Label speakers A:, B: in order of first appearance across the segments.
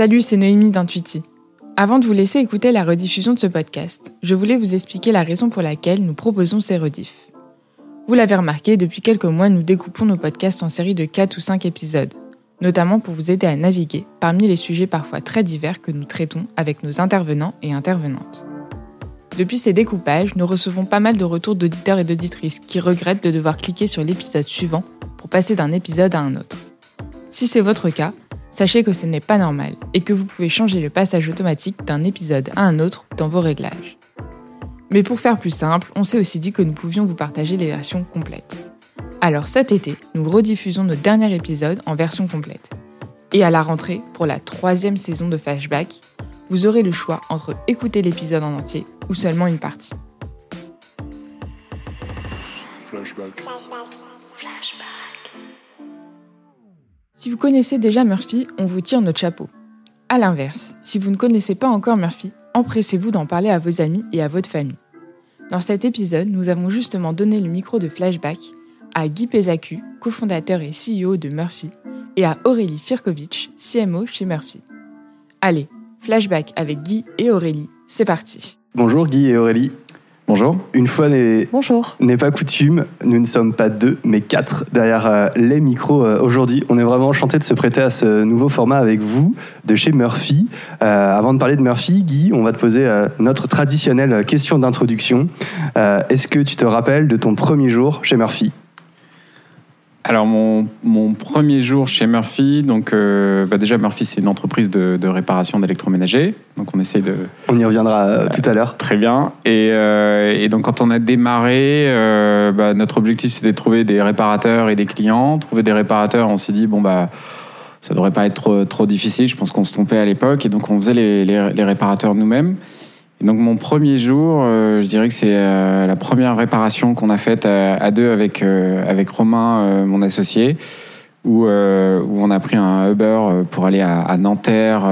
A: Salut, c'est Noémie d'Intuiti. Avant de vous laisser écouter la rediffusion de ce podcast, je voulais vous expliquer la raison pour laquelle nous proposons ces rediffs. Vous l'avez remarqué, depuis quelques mois, nous découpons nos podcasts en séries de 4 ou 5 épisodes, notamment pour vous aider à naviguer parmi les sujets parfois très divers que nous traitons avec nos intervenants et intervenantes. Depuis ces découpages, nous recevons pas mal de retours d'auditeurs et d'auditrices qui regrettent de devoir cliquer sur l'épisode suivant pour passer d'un épisode à un autre. Si c'est votre cas, sachez que ce n'est pas normal et que vous pouvez changer le passage automatique d'un épisode à un autre dans vos réglages. Mais pour faire plus simple, on s'est aussi dit que nous pouvions vous partager les versions complètes. Alors cet été, nous rediffusons notre dernier épisode en version complète. Et à la rentrée, pour la troisième saison de Flashback, vous aurez le choix entre écouter l'épisode en entier ou seulement une partie. Flashback. Si vous connaissez déjà Murphy, on vous tire notre chapeau. A l'inverse, si vous ne connaissez pas encore Murphy, empressez-vous d'en parler à vos amis et à votre famille. Dans cet épisode, nous avons justement donné le micro de Flashback à Guy Pesacu, cofondateur et CEO de Murphy, et à Aurélie Firkovitch, CMO chez Murphy. Allez, Flashback avec Guy et Aurélie, c'est parti.
B: Bonjour Guy et Aurélie.
C: Bonjour.
B: Une fois n'est pas coutume, nous ne sommes pas deux, mais quatre derrière euh, les micros euh, aujourd'hui. On est vraiment enchanté de se prêter à ce nouveau format avec vous de chez Murphy. Euh, avant de parler de Murphy, Guy, on va te poser notre traditionnelle question d'introduction. Est-ce que tu te rappelles de ton premier jour chez Murphy?
C: Alors mon, mon, premier jour chez Murphy, donc euh, bah déjà Murphy c'est une entreprise de, de réparation d'électroménager, donc on essaye de.
B: On y reviendra euh, tout à l'heure.
C: Très bien. Et, euh, et, donc quand on a démarré, bah, notre objectif c'était de trouver des réparateurs et des clients. Trouver des réparateurs, on s'est dit bon bah ça devrait pas être trop, trop difficile. Je pense qu'on se trompait à l'époque et donc on faisait les, les, les réparateurs nous-mêmes donc mon premier jour, euh, je dirais que c'est euh, la première réparation qu'on a faite à, deux avec, euh, avec Romain, mon associé, où, où on a pris un Uber pour aller à, Nanterre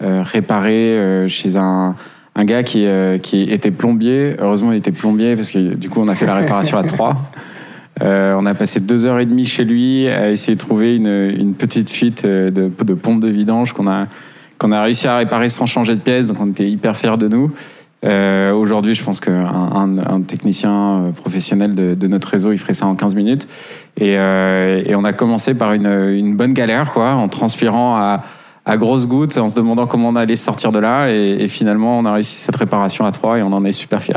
C: réparer chez un, un gars qui, qui était plombier. Heureusement, il était plombier parce que du coup, on a fait la réparation à trois. on a passé deux heures et demie chez lui à essayer de trouver une, une petite fuite de, de pompe de vidange qu'on a qu'on a réussi à réparer sans changer de pièce, donc on était hyper fiers de nous. Euh, Aujourd'hui, je pense qu'un un, technicien euh, professionnel de, notre réseau, il ferait ça en 15 minutes. Et, euh, et on a commencé par une, bonne galère, quoi, en transpirant à, grosses gouttes, en se demandant comment on allait sortir de là. Et, finalement, on a réussi cette réparation à trois et on en est super fiers.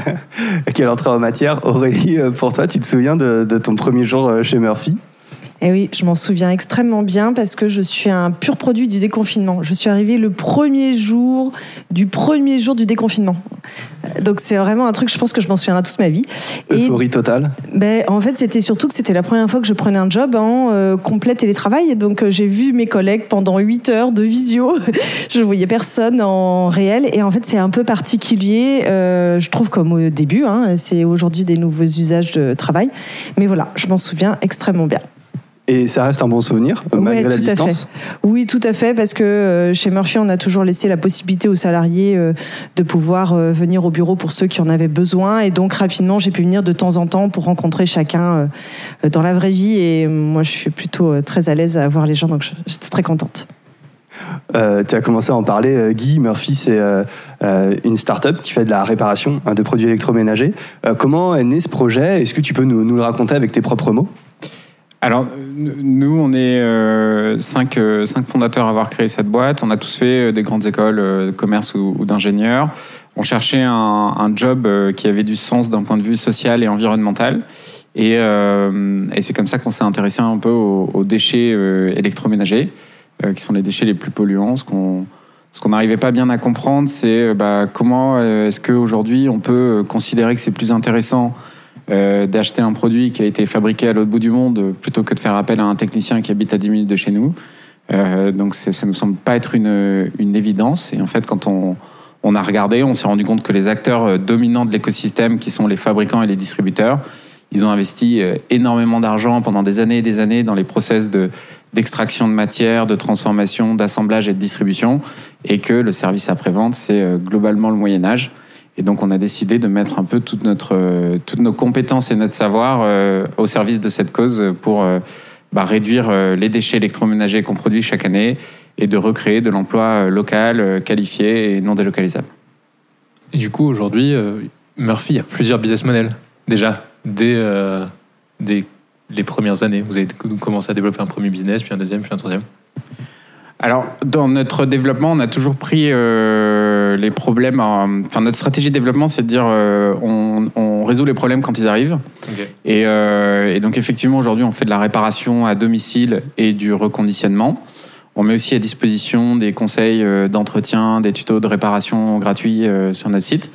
B: Quelle entrée en matière. Aurélie, pour toi, tu te souviens de ton premier jour chez Murphy?
D: Et eh oui, je m'en souviens extrêmement bien parce que je suis un pur produit du déconfinement. Je suis arrivée le premier jour du premier jour du déconfinement. Donc c'est vraiment un truc, je pense que je m'en souviendrai toute ma vie.
B: Euphorie totale
D: ben, En fait, c'était surtout que c'était la première fois que je prenais un job en euh, complet télétravail. Donc euh, j'ai vu mes collègues pendant 8 heures de visio. je voyais personne en réel. Et en fait, c'est un peu particulier, euh, je trouve, comme au début. Hein. c'est aujourd'hui des nouveaux usages de travail. Mais voilà, je m'en souviens extrêmement bien.
B: Et ça reste un bon souvenir, euh, malgré la distance
D: Oui, tout à fait, parce que euh, chez Murphy, on a toujours laissé la possibilité aux salariés euh, de pouvoir venir au bureau pour ceux qui en avaient besoin. Et donc, rapidement, j'ai pu venir de temps en temps pour rencontrer chacun dans la vraie vie. Et moi, je suis plutôt très à l'aise à voir les gens, donc j'étais très contente.
B: tu as commencé à en parler, Guy. Murphy, c'est une start-up qui fait de la réparation hein, de produits électroménagers. comment est né ce projet? Est-ce que tu peux nous, nous le raconter avec tes propres mots?
C: Alors, nous, on est euh, cinq, euh, cinq, fondateurs à avoir créé cette boîte. On a tous fait euh, des grandes écoles de commerce ou, d'ingénieurs. On cherchait un, job qui avait du sens d'un point de vue social et environnemental. Et, c'est comme ça qu'on s'est intéressé un peu aux, déchets électroménagers, qui sont les déchets les plus polluants. Ce qu'on ce qu'on n'arrivait pas bien à comprendre, c'est bah, comment est-ce qu'aujourd'hui on peut considérer que c'est plus intéressant euh, d'acheter un produit qui a été fabriqué à l'autre bout du monde plutôt que de faire appel à un technicien qui habite à 10 minutes de chez nous. Euh, donc ça ne semble pas être une, une, évidence. Et en fait, quand on, on a regardé, on s'est rendu compte que les acteurs euh, dominants de l'écosystème, qui sont les fabricants et les distributeurs, ils ont investi énormément d'argent pendant des années et des années dans les process de, d'extraction de matière, de transformation, d'assemblage et de distribution, et que le service après-vente, c'est globalement le Moyen Âge. Et donc, on a décidé de mettre un peu toute notre, euh, toutes nos compétences et notre savoir euh, au service de cette cause pour euh, bah, réduire les déchets électroménagers qu'on produit chaque année et de recréer de l'emploi local, qualifié et non délocalisable.
E: Et du coup, aujourd'hui, Murphy, il y a plusieurs business models déjà dès, dès les premières années. Vous avez commencé à développer un premier business, puis un deuxième, puis un troisième.
C: Alors, dans notre développement, on a toujours pris euh, les problèmes. Enfin, notre stratégie de développement, c'est de dire euh, on, résout les problèmes quand ils arrivent. Euh, et, donc, effectivement, aujourd'hui, on fait de la réparation à domicile et du reconditionnement. On met aussi à disposition des conseils d'entretien, des tutos de réparation gratuits sur notre site.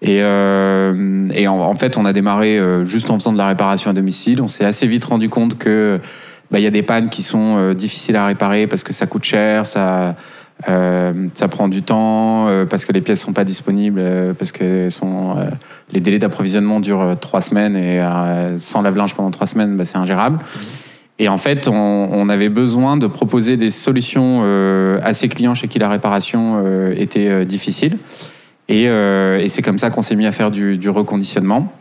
C: Et, en, fait, on a démarré juste en faisant de la réparation à domicile. On s'est assez vite rendu compte que bah, y a des pannes qui sont euh, difficiles à réparer parce que ça coûte cher, ça, euh, ça prend du temps, euh, parce que les pièces sont pas disponibles, parce que sont, les délais d'approvisionnement durent trois semaines et sans lave-linge pendant trois semaines, bah, c'est ingérable. Et en fait, on, avait besoin de proposer des solutions à ces clients chez qui la réparation était difficile. Et, c'est comme ça qu'on s'est mis à faire du reconditionnement.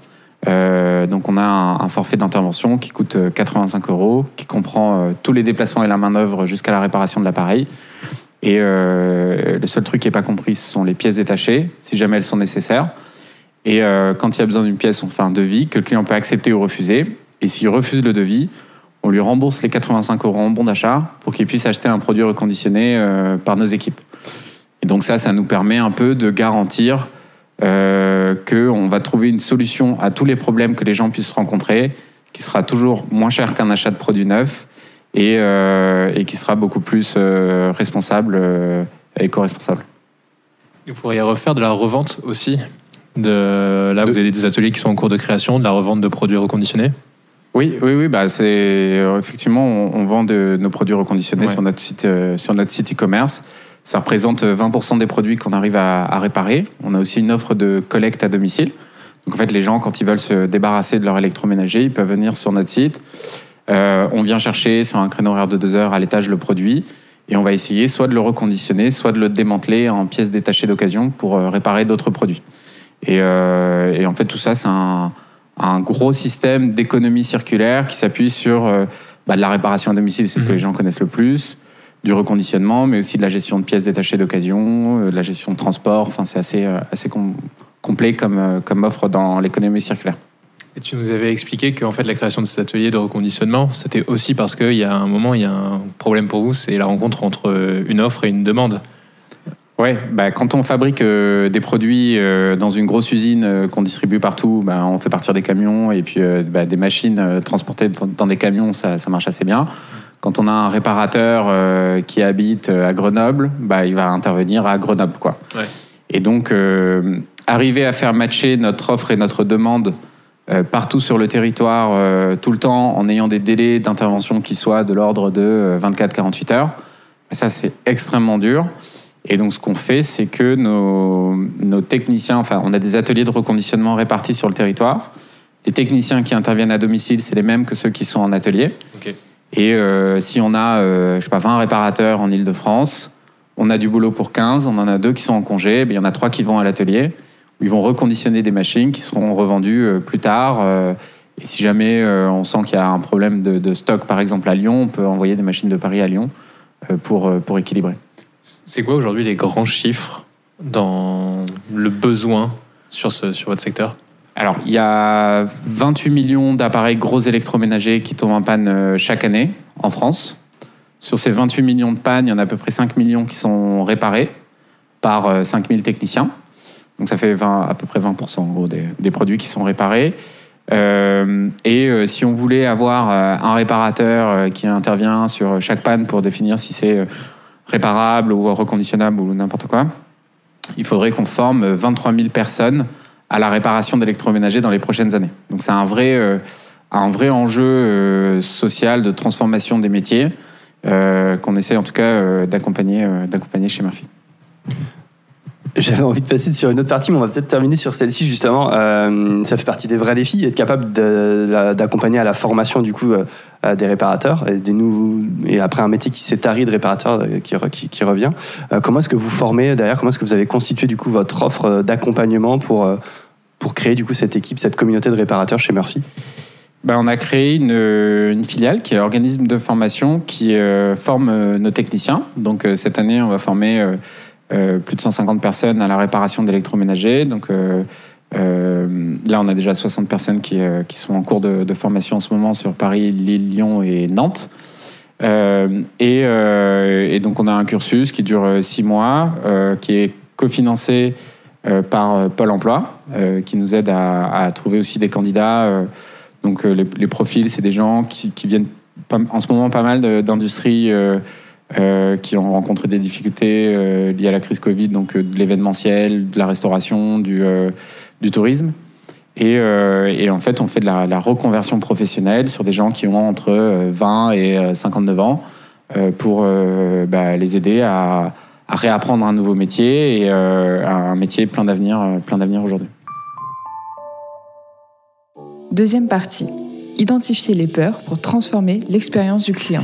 C: Euh, donc on a un, forfait d'intervention qui coûte 85 euh, euros, qui comprend euh, tous les déplacements et la main-d'œuvre jusqu'à la réparation de l'appareil. Et le seul truc qui n'est pas compris, ce sont les pièces détachées, si jamais elles sont nécessaires. Et quand il y a besoin d'une pièce, on fait un devis que le client peut accepter ou refuser. Et s'il refuse le devis, on lui rembourse les 85 euros en bon d'achat pour qu'il puisse acheter un produit reconditionné par nos équipes. Et donc ça, ça nous permet un peu de garantir euh, qu'on va trouver une solution à tous les problèmes que les gens puissent rencontrer, qui sera toujours moins cher qu'un achat de produit neuf et, euh, qui sera beaucoup plus euh, responsable et éco-responsable.
E: Vous pourriez refaire de la revente aussi de... Là, vous avez des ateliers qui sont en cours de création, de la revente de produits reconditionnés?
C: Oui, oui, oui. Bah, c'est effectivement, on, vend de, nos produits reconditionnés sur notre site, sur notre site e-commerce. Ça représente 20% des produits qu'on arrive à, réparer. On a aussi une offre de collecte à domicile. Donc en fait, les gens, quand ils veulent se débarrasser de leur électroménager, ils peuvent venir sur notre site. Euh, on vient chercher sur un créneau horaire de deux heures à l'étage le produit et on va essayer soit de le reconditionner, soit de le démanteler en pièces détachées d'occasion pour euh, réparer d'autres produits. Euh, et, en fait, tout ça, c'est un, gros système d'économie circulaire qui s'appuie sur bah, de la réparation à domicile, c'est ce que mmh. les gens connaissent le plus, du reconditionnement, mais aussi de la gestion de pièces détachées d'occasion, euh, de la gestion de transport. Enfin, c'est assez, euh, assez complet comme, euh, comme offre dans l'économie circulaire.
E: Et tu nous avais expliqué qu'en fait la création de cet atelier de reconditionnement, c'était aussi parce qu'il y a un moment, il y a un problème pour vous, c'est la rencontre entre une offre et une demande.
C: Ouais, bah, quand on fabrique des produits dans une grosse usine qu'on distribue partout, bah, on fait partir des camions et puis bah, des machines transportées dans des camions, ça, ça marche assez bien. Quand on a un réparateur euh, qui habite euh, à Grenoble, bah, il va intervenir à Grenoble. Quoi. Et donc, euh, arriver à faire matcher notre offre et notre demande partout sur le territoire, tout le temps, en ayant des délais d'intervention qui soient de l'ordre de 24-48 heures, bah, ça, c'est extrêmement dur. Et donc, ce qu'on fait, c'est que nos, nos, techniciens, enfin, on a des ateliers de reconditionnement répartis sur le territoire. Les techniciens qui interviennent à domicile, c'est les mêmes que ceux qui sont en atelier. Et euh, si on a, euh, je sais pas, 20 réparateurs en Ile-de-France, on a du boulot pour 15, on en a deux qui sont en congé, il y en a trois qui vont à l'atelier, où ils vont reconditionner des machines qui seront revendues euh, plus tard. et si jamais on sent qu'il y a un problème de, stock, par exemple à Lyon, on peut envoyer des machines de Paris à Lyon pour, pour équilibrer.
E: C'est quoi aujourd'hui les grands chiffres dans le besoin sur, ce, sur votre secteur?
C: Alors, il y a 28 millions d'appareils gros électroménagers qui tombent en panne euh, chaque année en France. Sur ces 28 millions de pannes, il y en a à peu près 5 millions qui sont réparés par 5000 euh, techniciens. Donc ça fait à peu près 20% en gros des, produits qui sont réparés. Euh, et si on voulait avoir un réparateur qui intervient sur chaque panne pour définir si c'est réparable ou reconditionnable ou n'importe quoi, il faudrait qu'on forme 23 000 personnes à la réparation d'électroménager dans les prochaines années. Donc c'est un vrai, euh, un vrai enjeu euh, social de transformation des métiers euh, qu'on essaie en tout cas d'accompagner, d'accompagner chez Murphy.
B: J'avais envie de passer sur une autre partie, mais on va peut-être terminer sur celle-ci justement. ça fait partie des vrais défis, être capable d'accompagner à la formation du coup des réparateurs et, des nouveaux, et après un métier qui s'est tari de réparateur qui, qui, qui revient. comment est-ce que vous formez derrière Comment est-ce que vous avez constitué du coup votre offre d'accompagnement pour pour créer du coup cette équipe, cette communauté de réparateurs chez Murphy?
C: Ben, On a créé une, une, filiale qui est organisme de formation qui forme nos techniciens. Donc cette année, on va former plus de 150 personnes à la réparation d'électroménager. Donc là, on a déjà 60 personnes qui, sont en cours de, formation en ce moment sur Paris, Lille, Lyon et Nantes. Euh, euh, et, donc on a un cursus qui dure euh, six mois, qui est cofinancé par Pôle Emploi, qui nous aide à, trouver aussi des candidats. donc les, profils, c'est des gens qui, viennent en ce moment pas mal d'industries qui ont rencontré des difficultés liées à la crise Covid, donc de l'événementiel, de la restauration, du, tourisme. Euh, et, en fait, on fait de la, reconversion professionnelle sur des gens qui ont entre 20 euh, et 59 euh, ans pour bah, les aider à, réapprendre un nouveau métier et un métier plein d'avenir, plein d'avenir aujourd'hui.
A: Deuxième partie. Identifier les peurs pour transformer l'expérience du client.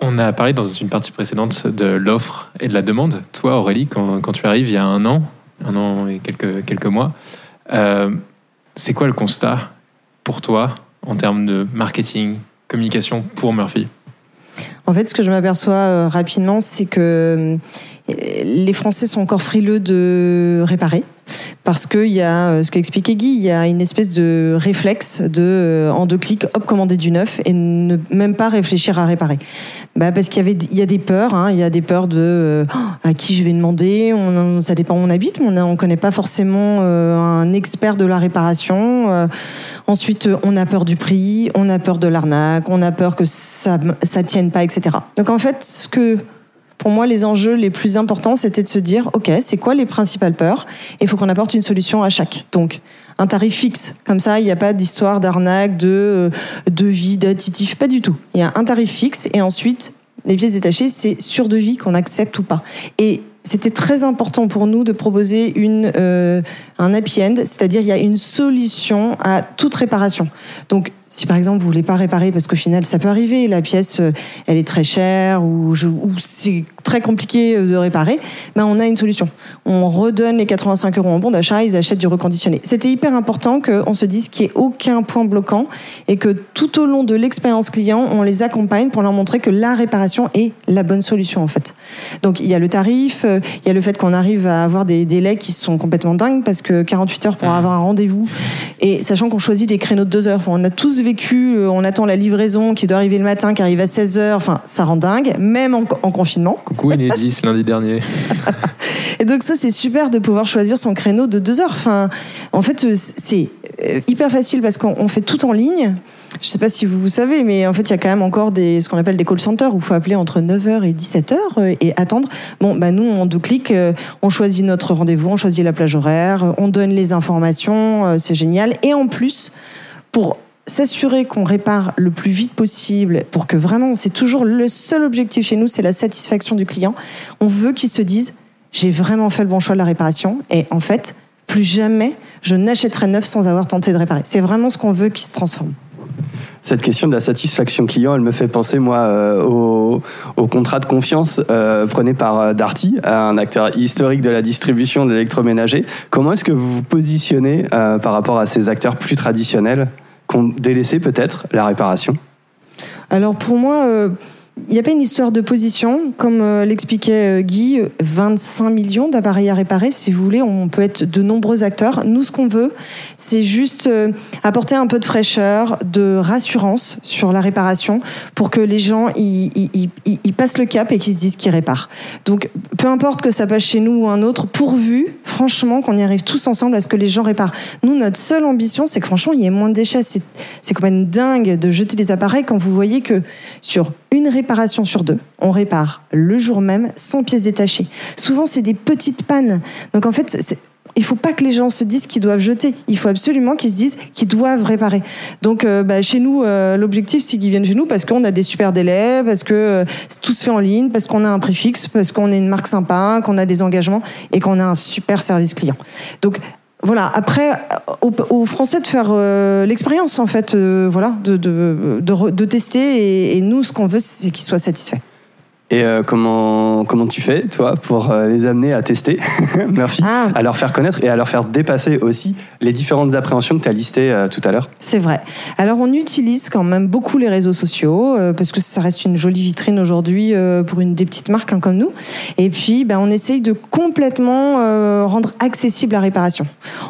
E: On a parlé dans une partie précédente de l'offre et de la demande. Toi, Aurélie, quand, quand tu arrives il y a un an, un an et quelques, quelques mois. Euh, c'est quoi le constat pour toi en termes de marketing, communication pour Murphy?
D: En fait, ce que je m'aperçois euh, rapidement, c'est que euh, les Français sont encore frileux de réparer parce qu'il y a, euh, ce qu'expliquait Guy, il y a une espèce de réflexe de, euh, en deux clics, hop, commander du neuf et ne même pas réfléchir à réparer. Bah, parce qu'il y, a des peurs, hein, il y a des peurs de euh, à qui je vais demander, ça dépend où on habite, on ne connaît pas forcément un expert de la réparation. ensuite, on a peur du prix, on a peur de l'arnaque, on a peur que ça ne tienne pas, etc. Donc en fait, ce que pour moi, les enjeux les plus importants, c'était de se dire, OK, c'est quoi les principales peurs? Il faut qu'on apporte une solution à chaque. Donc, un tarif fixe. Comme ça, il n'y a pas d'histoire d'arnaque, de euh, devis, d'additif, pas du tout. Il y a un tarif fixe et ensuite, les pièces détachées, c'est sur devis qu'on accepte ou pas. Et c'était très important pour nous de proposer une, euh, un happy end, c'est-à-dire il y a une solution à toute réparation. Donc, si par exemple vous voulez pas réparer parce qu'au final ça peut arriver, la pièce euh, elle est très chère ou, ou c'est très compliqué euh, de réparer, ben on a une solution. On redonne les 85 euros en bon d'achat, ils achètent du reconditionné. C'était hyper important qu'on se dise qu'il n'y ait aucun point bloquant et que tout au long de l'expérience client, on les accompagne pour leur montrer que la réparation est la bonne solution en fait. Donc il y a le tarif, euh, il y a le fait qu'on arrive à avoir des délais qui sont complètement dingues parce que 48 heures pour avoir un rendez-vous et sachant qu'on choisit des créneaux de 2 heures, on a tous vécu, euh, on attend la livraison qui doit arriver le matin, qui arrive à 16 heures, enfin ça rend dingue, même en, en confinement.
E: Coucou Inédis, lundi dernier.
D: et donc ça, c'est super de pouvoir choisir son créneau de deux heures. Enfin, en fait, euh, c'est euh, hyper facile parce qu'on fait tout en ligne. Je sais pas si vous, vous savez, mais en fait, il y a quand même encore des, ce qu'on appelle des call centers où il faut appeler entre 9h et 17h euh, et attendre. Bon, bah nous, en deux clics, on choisit notre rendez-vous, on choisit la plage horaire, on donne les informations, c'est génial. Et en plus, pour s'assurer qu'on répare le plus vite possible pour que vraiment, c'est toujours le seul objectif chez nous, c'est la satisfaction du client. On veut qu'il se dise, j'ai vraiment fait le bon choix de la réparation et en fait, plus jamais je n'achèterai neuf sans avoir tenté de réparer. C'est vraiment ce qu'on veut qu'il se transforme.
B: Cette question de la satisfaction client, elle me fait penser, moi, euh, au, contrat de confiance euh, prôné par euh, Darty, un acteur historique de la distribution d'électroménager. Comment est-ce que vous vous positionnez par rapport à ces acteurs plus traditionnels? Qu'on délaissé peut-être la réparation?
D: Alors pour moi, euh, il n'y a pas une histoire de position, comme euh, l'expliquait euh, Guy, 25 millions d'appareils à réparer, si vous voulez, on peut être de nombreux acteurs. Nous, ce qu'on veut, c'est juste euh, apporter un peu de fraîcheur, de rassurance sur la réparation pour que les gens ils, passent le cap et qu'ils se disent qu'ils réparent. Donc, peu importe que ça passe chez nous ou un autre, pourvu, franchement, qu'on y arrive tous ensemble à ce que les gens réparent. Nous, notre seule ambition, c'est que franchement, il y ait moins de déchets. C'est, quand même dingue de jeter des appareils quand vous voyez que sur une réparation sur deux. On répare le jour même sans pièces détachées. Souvent, c'est des petites pannes. Donc en fait, il faut pas que les gens se disent qu'ils doivent jeter. Il faut absolument qu'ils se disent qu'ils doivent réparer. Donc, euh, bah, chez nous, euh, l'objectif, c'est qu'ils viennent chez nous parce qu'on a des super délais, parce que euh, tout se fait en ligne, parce qu'on a un prix fixe, parce qu'on est une marque sympa, qu'on a des engagements et qu'on a un super service client. Donc, voilà. Après, aux, Français de faire euh, l'expérience, en fait, euh, voilà, de, de, de, tester. Et, nous, ce qu'on veut, c'est qu'ils soient satisfaits.
B: Et euh, comment, comment tu fais, toi, pour euh, les amener à tester, Murphy, ah. à leur faire connaître et à leur faire dépasser aussi les différentes appréhensions que tu as listées euh, tout à l'heure?
D: C'est vrai. Alors, on utilise quand même beaucoup les réseaux sociaux parce que ça reste une jolie vitrine aujourd'hui pour une des petites marques hein, comme nous. Et puis, ben, on essaye de complètement rendre accessible la réparation.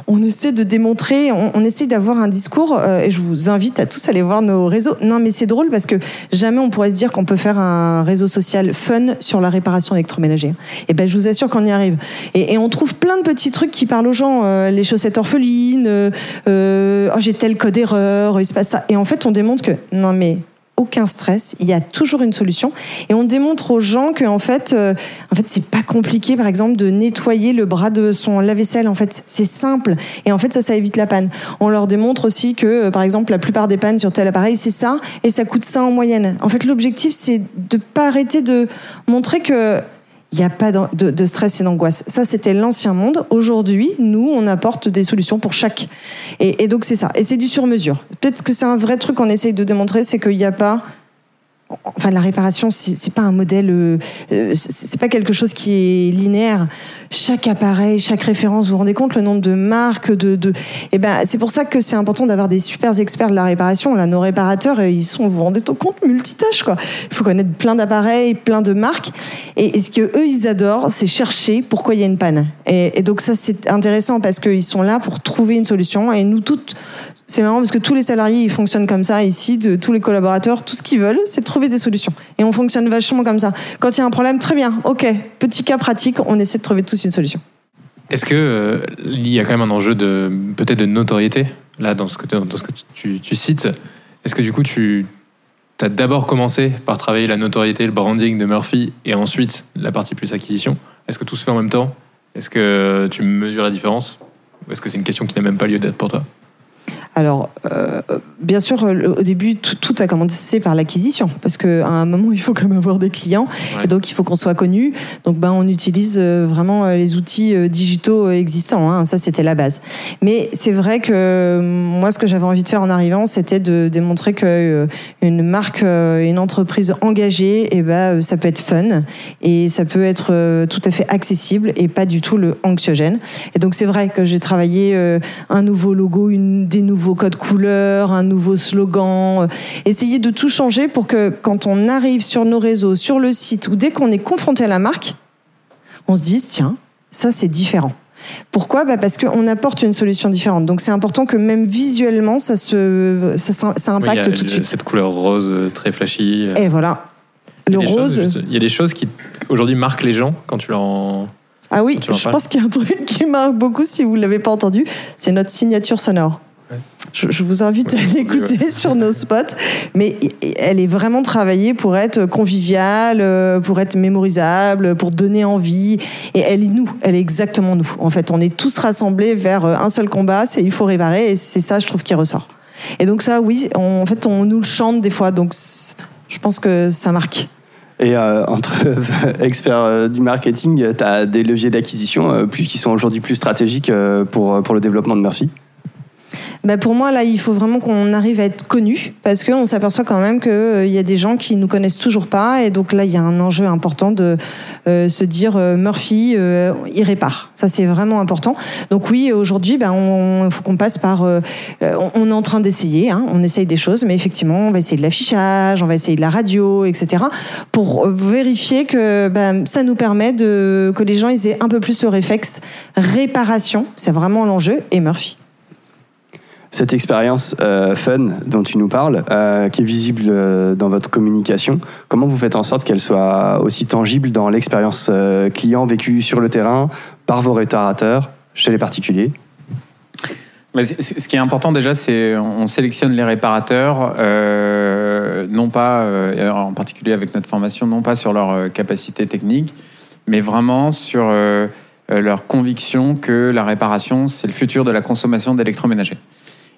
D: On essaie de démontrer, on, on essaie d'avoir un discours, et je vous invite à tous à aller voir nos réseaux. Non, mais c'est drôle parce que jamais on pourrait se dire qu'on peut faire un réseau social fun sur la réparation électroménager. Et ben, je vous assure qu'on y arrive. Et, on trouve plein de petits trucs qui parlent aux gens. Euh, les chaussettes orphelines, euh, euh, oh, j'ai tel code erreur, il se passe ça. Et en fait, on démontre que non, mais aucun stress, il y a toujours une solution et on démontre aux gens que en fait euh, en fait c'est pas compliqué par exemple de nettoyer le bras de son lave-vaisselle en fait, c'est simple et en fait ça ça évite la panne. On leur démontre aussi que euh, par exemple la plupart des pannes sur tel appareil c'est ça et ça coûte ça en moyenne. En fait l'objectif c'est de pas arrêter de montrer que il n'y a pas de, stress et d'angoisse. Ça, c'était l'ancien monde. Aujourd'hui, nous, on apporte des solutions pour chaque. Et, donc, c'est ça. Et c'est du sur-mesure. Peut-être que c'est un vrai truc qu'on essaye de démontrer, c'est qu'il n'y a pas Enfin, la réparation, c'est pas un modèle, euh, euh, c'est pas quelque chose qui est linéaire. Chaque appareil, chaque référence, vous vous rendez compte le nombre de marques, de, de... Eh ben, c'est pour ça que c'est important d'avoir des super experts de la réparation. Là, nos réparateurs, ils sont, vous vous rendez compte, multitâches quoi. Il faut connaître plein d'appareils, plein de marques. Et, ce que eux, ils adorent, c'est chercher pourquoi il y a une panne. Et, et donc ça, c'est intéressant parce qu'ils sont là pour trouver une solution. Et nous toutes, c'est marrant parce que tous les salariés, ils fonctionnent comme ça ici, de tous les collaborateurs, tout ce qu'ils veulent, c'est de trouver des solutions. Et on fonctionne vachement comme ça. Quand il y a un problème, très bien, ok, petit cas pratique, on essaie de trouver tous une solution.
E: Est-ce que euh, il y a quand même un enjeu de peut-être de notoriété là dans ce que, tu, tu cites Est-ce que du coup tu as d'abord commencé par travailler la notoriété, le branding de Murphy et ensuite la partie plus acquisition? Est-ce que tout se fait en même temps? Est-ce que tu mesures la différence? Ou est-ce que c'est une question qui n'a même pas lieu d'être pour toi?
D: Alors, euh, bien sûr, au début, tout, a commencé par l'acquisition, parce qu'à un moment, il faut quand même avoir des clients, et donc il faut qu'on soit connu. Donc, ben, on utilise euh, vraiment euh, les outils digitaux existants. Hein, ça, c'était la base. Mais c'est vrai que moi, ce que j'avais envie de faire en arrivant, c'était de démontrer que une marque, une entreprise engagée, et eh ben, ça peut être fun, et ça peut être tout à fait accessible, et pas du tout le anxiogène. Et donc, c'est vrai que j'ai travaillé un nouveau logo, une, des nouveaux code couleur, un nouveau slogan, euh, essayer de tout changer pour que quand on arrive sur nos réseaux, sur le site, ou dès qu'on est confronté à la marque, on se dise, tiens, ça c'est différent. Pourquoi? Bah Parce qu'on apporte une solution différente. Donc c'est important que même visuellement, ça, se, ça, impacte tout de suite.
E: Cette couleur rose euh, très flashy.
D: Euh. Et voilà.
E: Le rose. il y a des choses qui aujourd'hui marquent les gens quand tu leur en...
D: Ah oui, je pense qu'il y a un truc qui marque beaucoup si vous ne l'avez pas entendu, c'est notre signature sonore. Je, vous invite à l'écouter sur nos spots, mais elle est vraiment travaillée pour être conviviale, euh, pour être mémorisable, pour donner envie. Et elle est nous, elle est exactement nous. En fait, on est tous rassemblés vers euh, un seul combat, c'est il faut réparer, et c'est ça, je trouve, qui ressort. Et donc ça, oui, en fait, on nous le chante des fois, donc je pense que ça marque.
B: Et euh, entre experts du marketing, tu as des leviers d'acquisition plus qui sont aujourd'hui plus stratégiques pour, pour le développement de Murphy?
D: Bah pour moi, là, il faut vraiment qu'on arrive à être connu parce qu'on s'aperçoit quand même qu'il euh, y a des gens qui nous connaissent toujours pas. Et donc là, il y a un enjeu important de euh, se dire euh, Murphy, il répare. Ça, c'est vraiment important. Donc oui, aujourd'hui, il ben, faut qu'on passe par. On, est en train d'essayer, hein, on essaye des choses, mais effectivement, on va essayer de l'affichage, on va essayer de la radio, etc. pour vérifier que ben, ça nous permet de, que les gens ils aient un peu plus ce réflexe réparation. C'est vraiment l'enjeu. Et Murphy
B: cette expérience euh, fun dont tu nous parles, euh, qui est visible euh, dans votre communication, comment vous faites en sorte qu'elle soit aussi tangible dans l'expérience client vécue sur le terrain par vos réparateurs chez les particuliers?
C: Ce qui est important déjà, c'est on sélectionne les réparateurs, non pas, en particulier avec notre formation, non pas sur leur capacité technique, mais vraiment sur leur conviction que la réparation, c'est le futur de la consommation d'électroménager.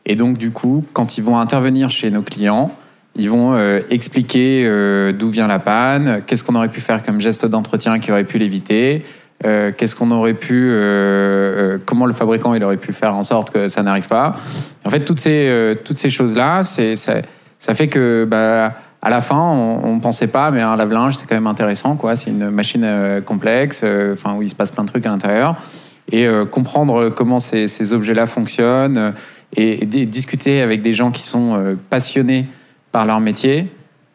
C: Et donc, du coup, quand ils vont intervenir chez nos clients, ils vont euh, expliquer euh, d'où vient la panne, qu'est-ce qu'on aurait pu faire comme geste d'entretien qui aurait pu l'éviter, euh, qu'est-ce qu'on aurait pu, comment le fabricant il aurait pu faire en sorte que ça n'arrive pas. En fait, toutes ces toutes ces choses là, c'est ça, fait que bah, à la fin, on, ne pensait pas, mais un lave-linge, c'est quand même intéressant. C'est une machine complexe, enfin où il se passe plein de trucs à l'intérieur, et comprendre comment ces objets-là fonctionnent et, discuter avec des gens qui sont passionnés par leur métier,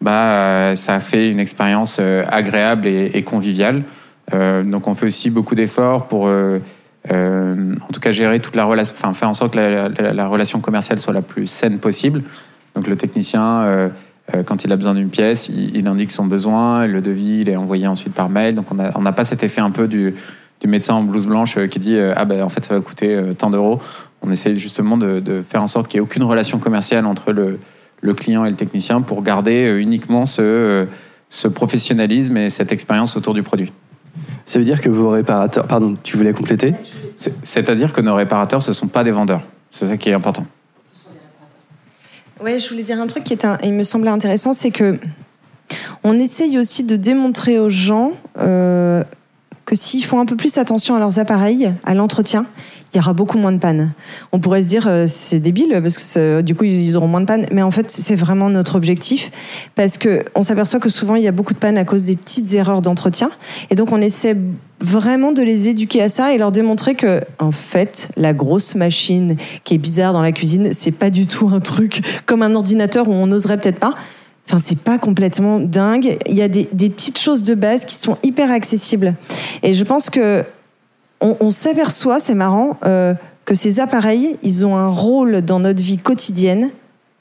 C: bah, ça fait une expérience agréable et, et conviviale. donc, on fait aussi beaucoup d'efforts pour euh, en tout cas gérer toute la relation, enfin faire en sorte que la, relation commerciale soit la plus saine possible. Donc le technicien, euh, euh, quand il a besoin d'une pièce, il, indique son besoin, le devis il est envoyé ensuite par mail. Donc on n'a pas cet effet un peu du, médecin en blouse blanche qui dit ah ben en fait ça va coûter tant d'euros. On essaie justement de, faire en sorte qu'il n'y ait aucune relation commerciale entre le, le, client et le technicien pour garder uniquement ce, ce professionnalisme et cette expérience autour du produit.
B: Ça veut dire que vos réparateurs. Pardon, tu voulais compléter
C: C'est-à-dire que nos réparateurs, ce ne sont pas des vendeurs. C'est ça qui est important.
D: Oui, je voulais dire un truc qui est il me semblait intéressant, c'est que on essaye aussi de démontrer aux gens euh, que s'ils font un peu plus attention à leurs appareils, à l'entretien, il y aura beaucoup moins de pannes. On pourrait se dire euh, c'est débile parce que du coup ils auront moins de pannes, mais en fait c'est vraiment notre objectif parce que on s'aperçoit que souvent il y a beaucoup de pannes à cause des petites erreurs d'entretien et donc on essaie vraiment de les éduquer à ça et leur démontrer que en fait la grosse machine qui est bizarre dans la cuisine c'est pas du tout un truc comme un ordinateur où on n'oserait peut-être pas. Enfin, c'est pas complètement dingue. Il y a des, petites choses de base qui sont hyper accessibles. Et je pense que on, s'aperçoit, c'est marrant, euh, que ces appareils, ils ont un rôle dans notre vie quotidienne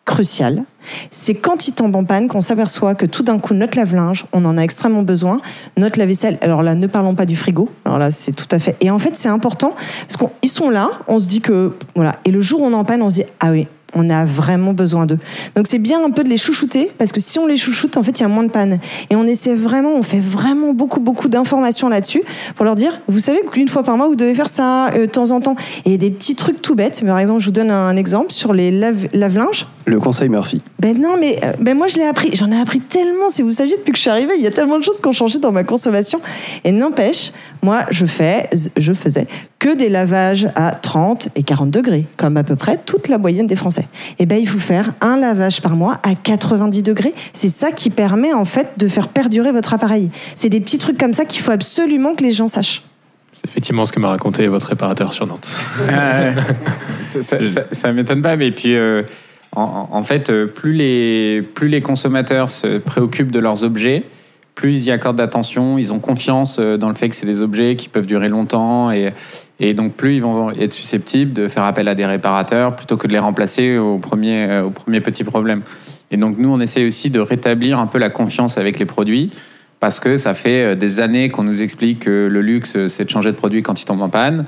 D: crucial. C'est quand ils tombent en panne qu'on s'aperçoit que tout d'un coup, notre lave-linge, on en a extrêmement besoin. Notre lave-vaisselle, alors là, ne parlons pas du frigo. Alors là, c'est tout à fait. Et en fait, c'est important parce qu'ils sont là, on se dit que. Voilà. Et le jour où on en panne, on se dit Ah oui, on a vraiment besoin d'eux. Donc c'est bien un peu de les chouchouter parce que si on les chouchoute, en fait, il y a moins de panne. Et on essaie vraiment, on fait vraiment beaucoup, beaucoup d'informations là-dessus pour leur dire, vous savez qu'une fois par mois, vous devez faire ça euh, de temps en temps. Et des petits trucs tout bêtes. Par exemple, je vous donne un exemple sur les lave-linges.
B: Le conseil Murphy.
D: Ben non, mais euh, ben moi je l'ai appris. J'en ai appris tellement. Si vous saviez depuis que je suis arrivée, il y a tellement de choses qui ont changé dans ma consommation. Et n'empêche, moi je fais, je faisais que des lavages à 30 et 40 degrés, comme à peu près toute la moyenne des Français. Et ben il faut faire un lavage par mois à 90 degrés. C'est ça qui permet en fait de faire perdurer votre appareil. C'est des petits trucs comme ça qu'il faut absolument que les gens sachent.
E: C'est effectivement ce que m'a raconté votre réparateur sur Nantes.
C: ça, ça, m'étonne pas, mais puis. Euh, en, fait, euh, plus les, consommateurs se préoccupent de leurs objets, plus ils y accordent d'attention, ils ont confiance euh, dans le fait que c'est des objets qui peuvent durer longtemps et, et, donc plus ils vont être susceptibles de faire appel à des réparateurs plutôt que de les remplacer au premier, euh, au premier petit problème. Et donc nous, on essaie aussi de rétablir un peu la confiance avec les produits parce que ça fait des années qu'on nous explique que le luxe, c'est de changer de produit quand il tombe en panne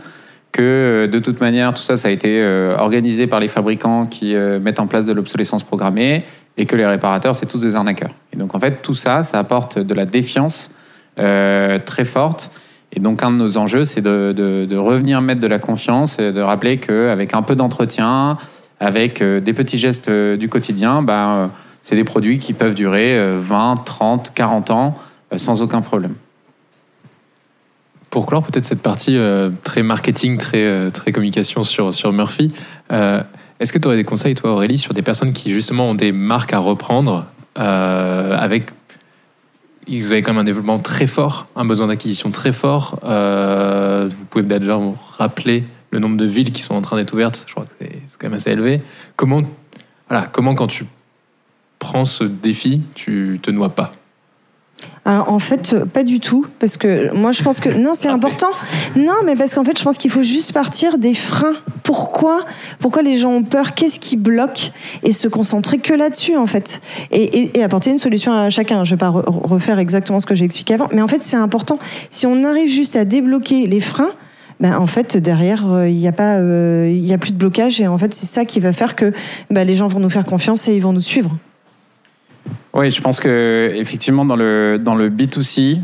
C: que euh, de toute manière, tout ça, ça a été euh, organisé par les fabricants qui euh, mettent en place de l'obsolescence programmée et que les réparateurs, c'est tous des arnaqueurs. Et donc, en fait, tout ça, ça apporte de la défiance très forte. Et donc, un de nos enjeux, c'est de, revenir mettre de la confiance et de rappeler qu'avec un peu d'entretien, avec des petits gestes du quotidien, bah, c'est des produits qui peuvent durer 20, 30, 40 ans sans aucun problème.
E: Pour clore peut-être cette partie euh, très marketing, très, euh, très communication sur, sur Murphy, euh, est-ce que tu aurais des conseils, toi Aurélie, sur des personnes qui justement ont des marques à reprendre avec... Vous avez quand même un développement très fort, un besoin d'acquisition très fort. vous pouvez déjà vous rappeler le nombre de villes qui sont en train d'être ouvertes. Je crois que c'est quand même assez élevé. Comment, voilà, comment quand tu prends ce défi, tu te noies pas?
D: Alors, en fait, pas du tout, parce que moi je pense que non, c'est important. Non, mais parce qu'en fait, je pense qu'il faut juste partir des freins. Pourquoi? Pourquoi les gens ont peur? Qu'est-ce qui bloque? Et se concentrer que là-dessus, en fait, et, apporter une solution à chacun. Je vais pas refaire exactement ce que j'ai expliqué avant, mais en fait, c'est important. Si on arrive juste à débloquer les freins, ben, en fait derrière euh, il n'y a pas euh, il y a plus de blocage et en fait c'est ça qui va faire que ben, les gens vont nous faire confiance et ils vont nous suivre.
C: Oui, je pense que effectivement dans le dans le B2C,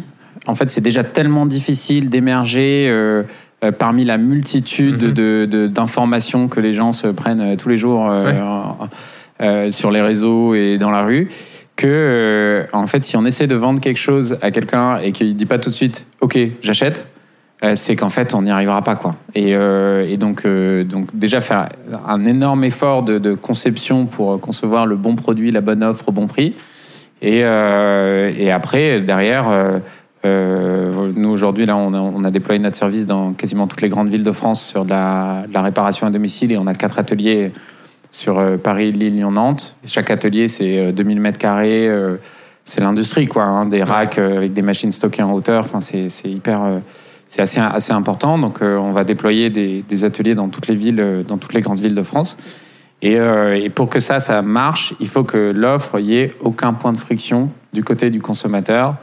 C: en fait, c'est déjà tellement difficile d'émerger euh, euh, parmi la multitude mhm. d'informations que les gens se prennent euh, tous les jours sur les réseaux et dans la rue que en fait, si on essaie de vendre quelque chose à quelqu'un et qu'il dit pas tout de suite, ok, j'achète, c'est qu'en fait on n'y arrivera pas quoi. Et, et donc, donc déjà faire un énorme effort de, conception pour concevoir le bon produit, la bonne offre au bon prix. Et, après, derrière, nous aujourd'hui, là, on a, déployé notre service dans quasiment toutes les grandes villes de France sur la, réparation à domicile et on a quatre ateliers sur Paris, Lille, Lyon, Nantes. Chaque atelier, c'est 2000 mètres carrés c'est l'industrie, quoi. Hein, des racks euh, avec des machines stockées en hauteur. Enfin, c'est hyper. Euh, c'est assez, important. Donc, euh, on va déployer des, ateliers dans toutes les villes, dans toutes les grandes villes de France. Et, et pour que ça, ça marche, il faut que l'offre y ait aucun point de friction du côté du consommateur,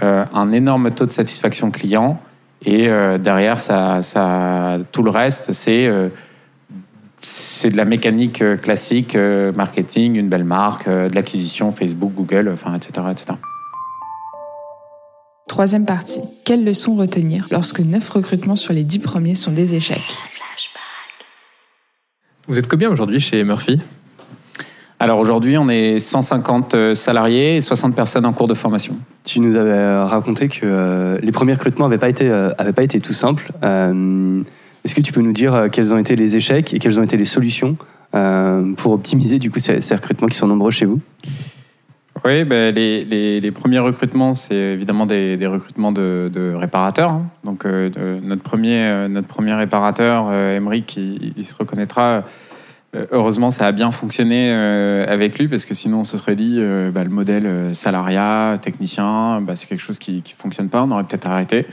C: un énorme taux de satisfaction client. Et derrière, ça, ça, tout le reste, c'est de la mécanique euh, classique, euh, marketing, une belle marque, euh, de l'acquisition, Facebook, Google, enfin, etc., etc.
A: Troisième partie. Quelles leçons retenir lorsque 9 recrutements sur les 10 premiers sont des échecs?
E: Vous êtes combien aujourd'hui chez Murphy?
C: Alors aujourd'hui, on est 150 salariés et 60 personnes en cours de formation.
B: Tu nous avais raconté que les premiers recrutements n'avaient pas, été, pas été tout simples. Est-ce que tu peux nous dire euh, quels ont été les échecs et quelles ont été les solutions euh, pour optimiser du coup ces, recrutements qui sont nombreux chez vous?
C: Oui, ben, les, premiers recrutements, c'est évidemment des, recrutements de, réparateurs. Hein. Donc, euh, notre, premier, notre premier réparateur, Emeric, il, se reconnaîtra. heureusement, ça a bien fonctionné avec lui, parce que sinon, on se serait dit, bah, le modèle salariat, technicien, bah, c'est quelque chose qui ne fonctionne pas, on aurait peut-être arrêté.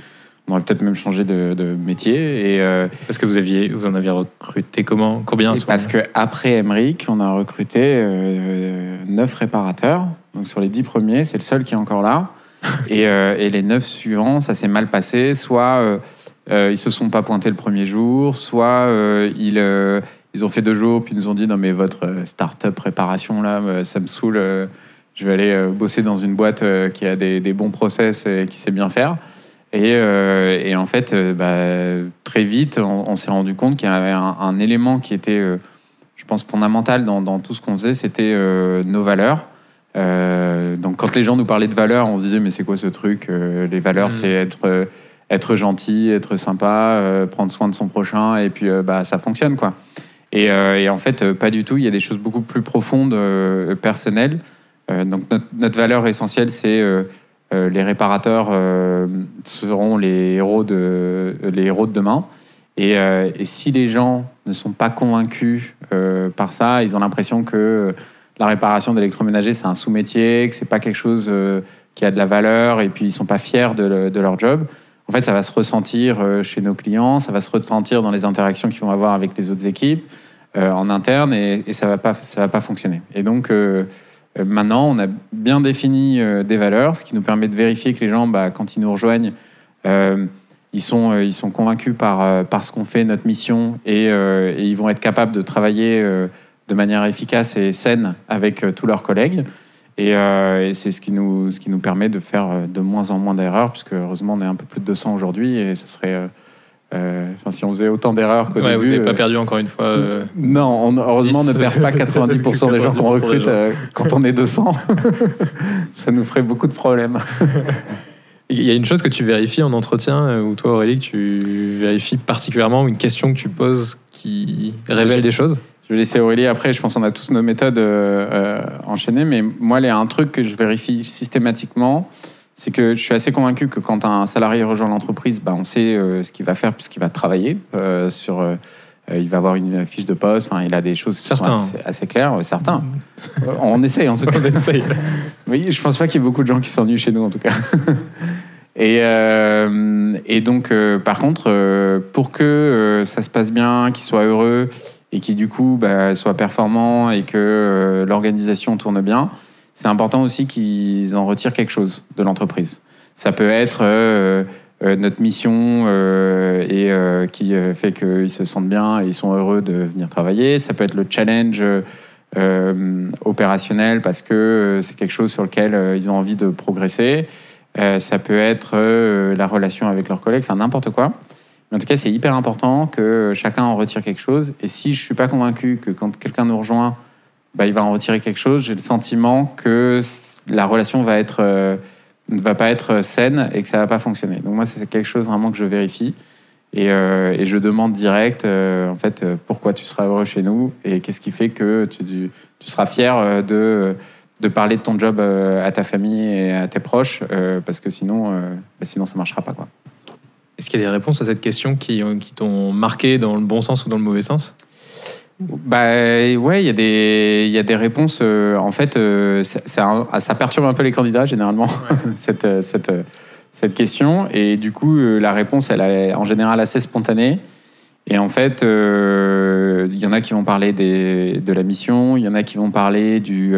C: On aurait peut-être même changé de, métier. Et,
E: euh, parce que vous, aviez, vous en aviez recruté comment Combien
C: Parce qu'après Emmerich, on a recruté euh, neuf réparateurs. Donc sur les dix premiers, c'est le seul qui est encore là. et, euh, et, les neuf suivants, ça s'est mal passé. Soit ils se sont pas pointés le premier jour, soit ils, ils ont fait deux jours, puis ils nous ont dit non mais votre start-up réparation là, ça me saoule. je vais aller bosser dans une boîte qui a des, des bons process et qui sait bien faire. Et, euh, et, en fait, euh, bah, très vite, on, s'est rendu compte qu'il y avait un, élément qui était, euh, je pense, fondamental dans, dans tout ce qu'on faisait, c'était nos valeurs. Donc, quand les gens nous parlaient de valeurs, on se disait, mais c'est quoi ce truc Les valeurs, mm. c'est être, être gentil, être sympa, prendre soin de son prochain, et puis bah, ça fonctionne, quoi. Et, et, en fait, pas du tout. Il y a des choses beaucoup plus profondes, personnelles. donc, notre, notre, valeur essentielle, c'est euh, les réparateurs euh, seront les héros de, les héros de demain. Et, euh, et, si les gens ne sont pas convaincus par ça, ils ont l'impression que la réparation d'électroménager, c'est un sous-métier, que c'est pas quelque chose qui a de la valeur, et puis ils sont pas fiers de, leur job. En fait, ça va se ressentir chez nos clients, ça va se ressentir dans les interactions qu'ils vont avoir avec les autres équipes en interne, et, ça va pas, ça va pas fonctionner. Et donc euh, maintenant, on a bien défini euh, des valeurs, ce qui nous permet de vérifier que les gens, bah, quand ils nous rejoignent, euh, ils, sont, ils sont convaincus par, par ce qu'on fait, notre mission, et, ils vont être capables de travailler de manière efficace et saine avec tous leurs collègues. Et, c'est ce qui, nous, ce qui nous permet de faire de moins en moins d'erreurs, puisque heureusement, on est un peu plus de 200 aujourd'hui, et ce serait euh, si on faisait autant d'erreurs qu'au
E: ouais,
C: début.
E: Vous n'avez pas euh, perdu encore une fois. Euh,
C: non, on, heureusement, on ne perd pas 90% des gens qu'on recrute quand on est 200. Ça nous ferait beaucoup de problèmes.
E: Il y a une chose que tu vérifies en entretien, ou toi Aurélie, que tu vérifies particulièrement, une question que tu poses qui révèle des choses?
C: Je vais laisser Aurélie après, je pense qu'on a tous nos méthodes enchaînées, mais moi, il y a un truc que je vérifie systématiquement, c'est que je suis assez convaincu que quand un salarié rejoint l'entreprise, bah, on sait euh, ce qu'il va faire puisqu'il va travailler euh, sur. Euh, il va avoir une fiche de poste. Enfin, il a des choses qui sont assez, claires. Certains. Mm. on essaye en tout cas. on essaye. oui, je pense pas qu'il y ait beaucoup de gens qui s'ennuient chez nous en tout cas. et, et donc, par contre, pour que ça se passe bien, qu'il soit heureux et qu'il du coup bah, soit performant et que l'organisation tourne bien c'est important aussi qu'ils en retirent quelque chose de l'entreprise. Ça peut être euh, euh, notre mission euh, et qui fait qu'ils se sentent bien et ils sont heureux de venir travailler. Ça peut être le challenge opérationnel parce que c'est quelque chose sur lequel ils ont envie de progresser. ça peut être la relation avec leurs collègues, enfin n'importe quoi. Mais en tout cas, c'est hyper important que chacun en retire quelque chose. Et si je suis pas convaincu que quand quelqu'un nous rejoint, bah, il va en retirer quelque chose. J'ai le sentiment que la relation va être euh, ne va pas être saine et que ça va pas fonctionner. Donc moi, c'est quelque chose vraiment que je vérifie et, euh, je demande direct, euh, en fait, pourquoi tu seras heureux chez nous et qu'est-ce qui fait que tu, seras fier de parler de ton job à ta famille et à tes proches, parce que sinon, bah, sinon ça marchera pas. Quoi.
E: Est-ce qu'il y a des réponses à cette question qui, qui t'ont marqué dans le bon sens ou dans le mauvais sens?
C: Bah ouais, il y a des il y a des réponses. en fait, ça, ça, perturbe un peu les candidats généralement cette, cette cette question. Et du coup, euh, la réponse, elle est en général assez spontanée. Et en fait, euh, il y en a qui vont parler des, de la mission, il y en a qui vont parler du,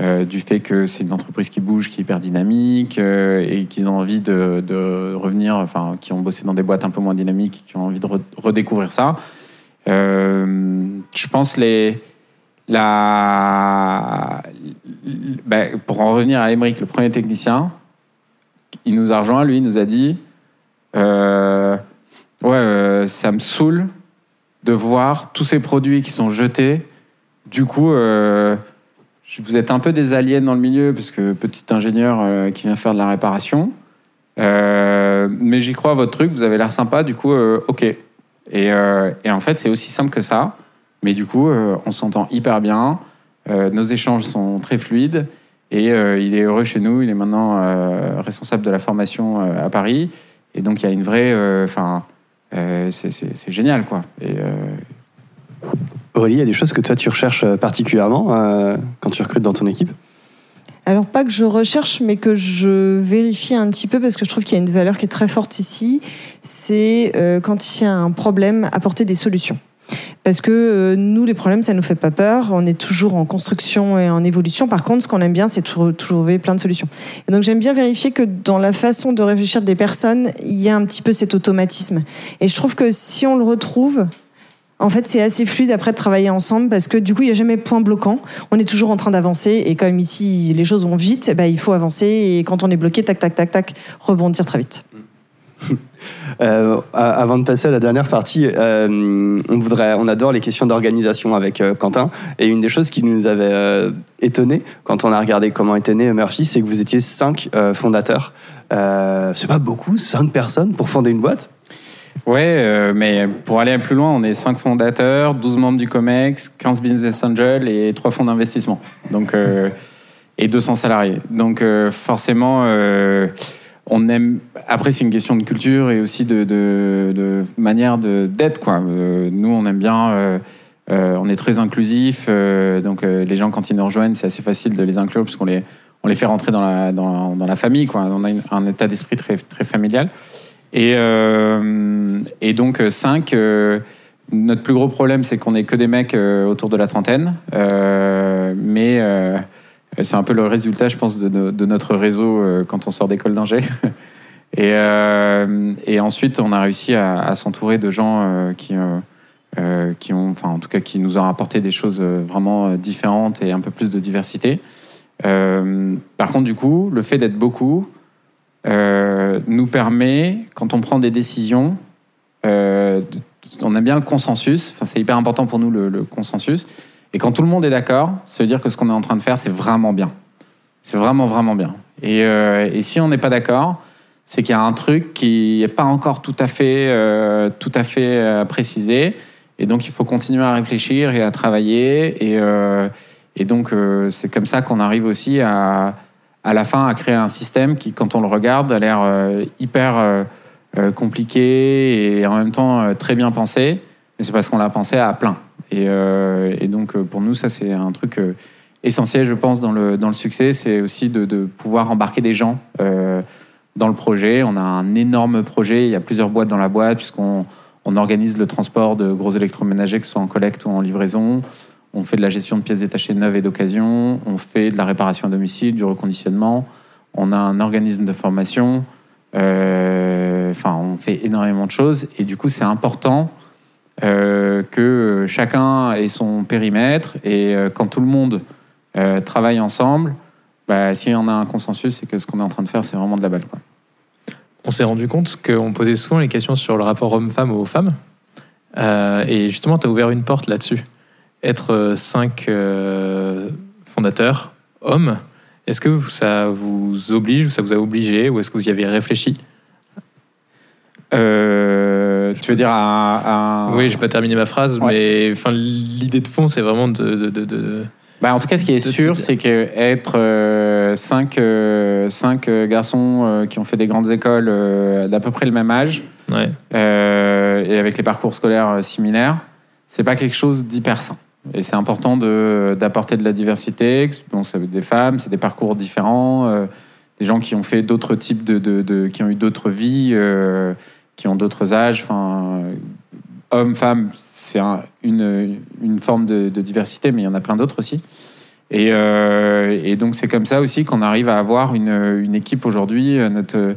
C: euh, du fait que c'est une entreprise qui bouge, qui est hyper dynamique et qu'ils ont envie de, revenir, enfin, qui ont bossé dans des boîtes un peu moins dynamiques, qui ont envie de redécouvrir ça. je pense les. La, ben, pour en revenir à Emmerich, le premier technicien, il nous a rejoint, lui, il nous a dit euh, Ouais, euh, ça me saoule de voir tous ces produits qui sont jetés. Du coup, euh, vous êtes un peu des aliens dans le milieu, parce que petit ingénieur qui vient faire de la réparation. mais j'y crois à votre truc, vous avez l'air sympa, du coup, ok. Et, et, en fait, c'est aussi simple que ça. Mais du coup, on s'entend hyper bien. nos échanges sont très fluides. Et euh, il est heureux chez nous. Il est maintenant euh, responsable de la formation euh, à Paris. Et donc, il y a une vraie. Enfin, c'est génial, quoi. Et,
B: Aurélie, il y a des choses que toi, tu recherches particulièrement quand tu recrutes dans ton équipe?
D: Alors pas que je recherche, mais que je vérifie un petit peu parce que je trouve qu'il y a une valeur qui est très forte ici. C'est quand il y a un problème, apporter des solutions. Parce que euh, nous, les problèmes, ça nous fait pas peur. On est toujours en construction et en évolution. Par contre, ce qu'on aime bien, c'est trouver plein de solutions. Et donc, j'aime bien vérifier que dans la façon de réfléchir des personnes, il y a un petit peu cet automatisme. Et je trouve que si on le retrouve, en fait, c'est assez fluide après de travailler ensemble parce que du coup, il n'y a jamais point bloquant. On est toujours en train d'avancer et comme ici, les choses vont vite, ben, il faut avancer et quand on est bloqué, tac, tac, tac, tac, rebondir très vite.
B: Euh, avant de passer à la dernière partie, euh, on, voudrait, on adore les questions d'organisation avec euh, Quentin. Et une des choses qui nous avait étonné quand on a regardé comment était né Murphy, c'est que vous étiez cinq fondateurs. c'est pas beaucoup, cinq personnes pour fonder une boîte?
C: Ouais, mais pour aller plus loin, on est cinq fondateurs, 12 membres du COMEX, 15 business angels et trois fonds d'investissement. Donc, et 200 salariés. Donc forcément on aime. Après, c'est une question de culture et aussi de, de, manière d'être. Quoi. Euh, nous, on aime bien. Euh, euh, on est très inclusif. donc, les gens, quand ils nous rejoignent, c'est assez facile de les inclure puisqu'on les, on les fait rentrer dans la, dans, la famille. Quoi. On a un état d'esprit très, très familial. Et, et donc, cinq. notre plus gros problème, c'est qu'on n'est que des mecs autour de la trentaine. mais c'est un peu le résultat, je pense, de, notre réseau euh, quand on sort d'école d'ingé. et, euh, et, ensuite, on a réussi à, s'entourer de gens euh, qui, qui ont, enfin, en tout cas, qui nous ont apporté des choses vraiment différentes et un peu plus de diversité. par contre, du coup, le fait d'être beaucoup nous permet, quand on prend des décisions, on a bien le consensus. Enfin, c'est hyper important pour nous le consensus. Et quand tout le monde est d'accord, ça veut dire que ce qu'on est en train de faire, c'est vraiment bien. C'est vraiment, vraiment bien. Et, euh, si on n'est pas d'accord, c'est qu'il y a un truc qui n'est pas encore tout à fait, euh, tout à fait euh, précisé. Et donc, il faut continuer à réfléchir et à travailler. Et donc, c'est comme ça qu'on arrive aussi à, à la fin à créer un système qui, quand on le regarde, a l'air hyper compliqué et en même temps très bien pensé. Mais c'est parce qu'on l'a pensé à plein. Euh, et, donc, euh, pour nous, ça, c'est un truc euh, essentiel, je pense, dans le, dans le succès. C'est aussi de, pouvoir embarquer des gens dans le projet. On a un énorme projet. Il y a plusieurs boîtes dans la boîte, puisqu'on on organise le transport de gros électroménagers, que ce soit en collecte ou en livraison. On fait de la gestion de pièces détachées neuves et d'occasion. On fait de la réparation à domicile, du reconditionnement. On a un organisme de formation. enfin, on fait énormément de choses. Et du coup, c'est important euh, que chacun ait son périmètre et euh, quand tout le monde euh, travaille ensemble, bah, si on a un consensus, c'est que ce qu'on est en train de faire, c'est vraiment de la balle. Quoi.
E: On s'est rendu compte qu'on posait souvent les questions sur le rapport homme-femme aux femmes. et justement, tu as ouvert une porte là-dessus. Être cinq fondateurs, hommes, est-ce que ça vous oblige ou ça vous a obligé ou est-ce que vous y avez réfléchi?
C: Euh, tu veux dire à,
E: Oui, j'ai pas terminé ma phrase, mais enfin, l'idée de fond, c'est vraiment de, de, de,
C: bah, En tout cas, ce qui est sûr, c'est qu'être euh, cinq, euh, cinq euh, garçons qui ont fait des grandes écoles d'à peu près le même âge, et avec les parcours scolaires similaires, c'est pas quelque chose d'hyper sain. Et c'est important d'apporter de, la diversité. Bon, c'est des femmes, c'est des parcours différents, des gens qui ont fait d'autres types de, qui ont eu d'autres vies, qui ont d'autres âges. Enfin, hommes, femmes, c'est une, une, forme de, diversité, mais il y en a plein d'autres aussi. Et, euh, et donc c'est comme ça aussi qu'on arrive à avoir une, une équipe aujourd'hui, euh, notre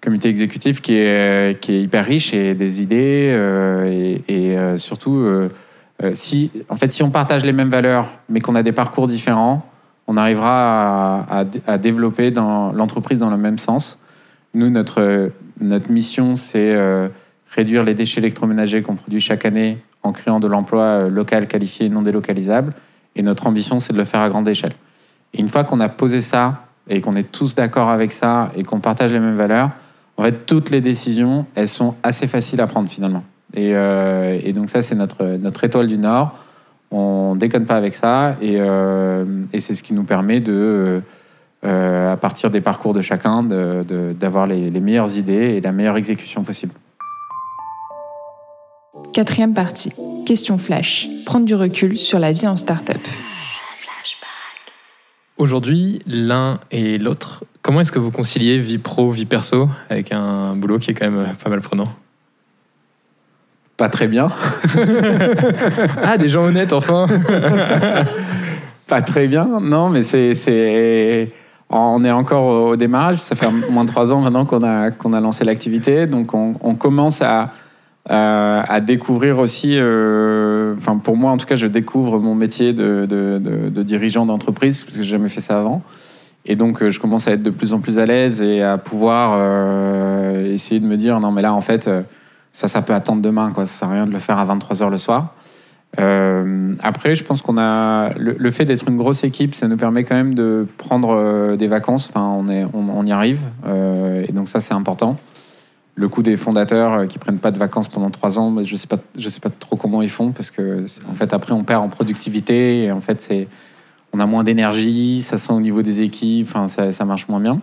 C: comité exécutif qui est, qui est hyper riche et des idées euh, et surtout si en fait si on partage les mêmes valeurs mais qu'on a des parcours différents, on arrivera à, développer l'entreprise dans le même sens. Nous notre mission c'est réduire les déchets électroménagers qu'on produit chaque année en créant de l'emploi euh, local, qualifié non délocalisable. Et notre ambition, c'est de le faire à grande échelle. Et une fois qu'on a posé ça et qu'on est tous d'accord avec ça et qu'on partage les mêmes valeurs, en fait, toutes les décisions, elles sont assez faciles à prendre finalement. Et, euh, et donc ça, c'est notre, notre étoile du Nord. On déconne pas avec ça et, euh, et c'est ce qui nous permet de, à partir des parcours de chacun, d'avoir de, les, les meilleures idées et la meilleure exécution possible.
A: Quatrième partie, question flash. Prendre du recul sur la vie en start-up.
E: Aujourd'hui, l'un et l'autre, comment est-ce que vous conciliez vie pro, vie perso avec un boulot qui est quand même pas mal prenant?
C: Pas très bien.
E: ah, des gens honnêtes enfin
C: Pas très bien, non, mais c'est. On est encore au démarrage, ça fait moins de trois ans maintenant qu'on a, qu'on a lancé l'activité, donc on commence à, euh, à découvrir aussi, euh, enfin pour moi en tout cas, je découvre mon métier de, de, de, dirigeant d'entreprise parce que j'ai jamais fait ça avant. Et donc euh, je commence à être de plus en plus à l'aise et à pouvoir essayer de me dire non mais là en fait ça ça peut attendre demain quoi, ça sert à rien de le faire à 23h le soir. après, je pense qu'on a le, fait d'être une grosse équipe, ça nous permet quand même de prendre des vacances. Enfin, on, est, on, y arrive, et donc ça c'est important le coup des fondateurs euh, qui prennent pas de vacances pendant trois ans, je sais pas, je sais pas trop comment ils font parce que en fait après on perd en productivité et en fait c'est on a moins d'énergie, ça sent au niveau des équipes, enfin ça, ça marche moins bien.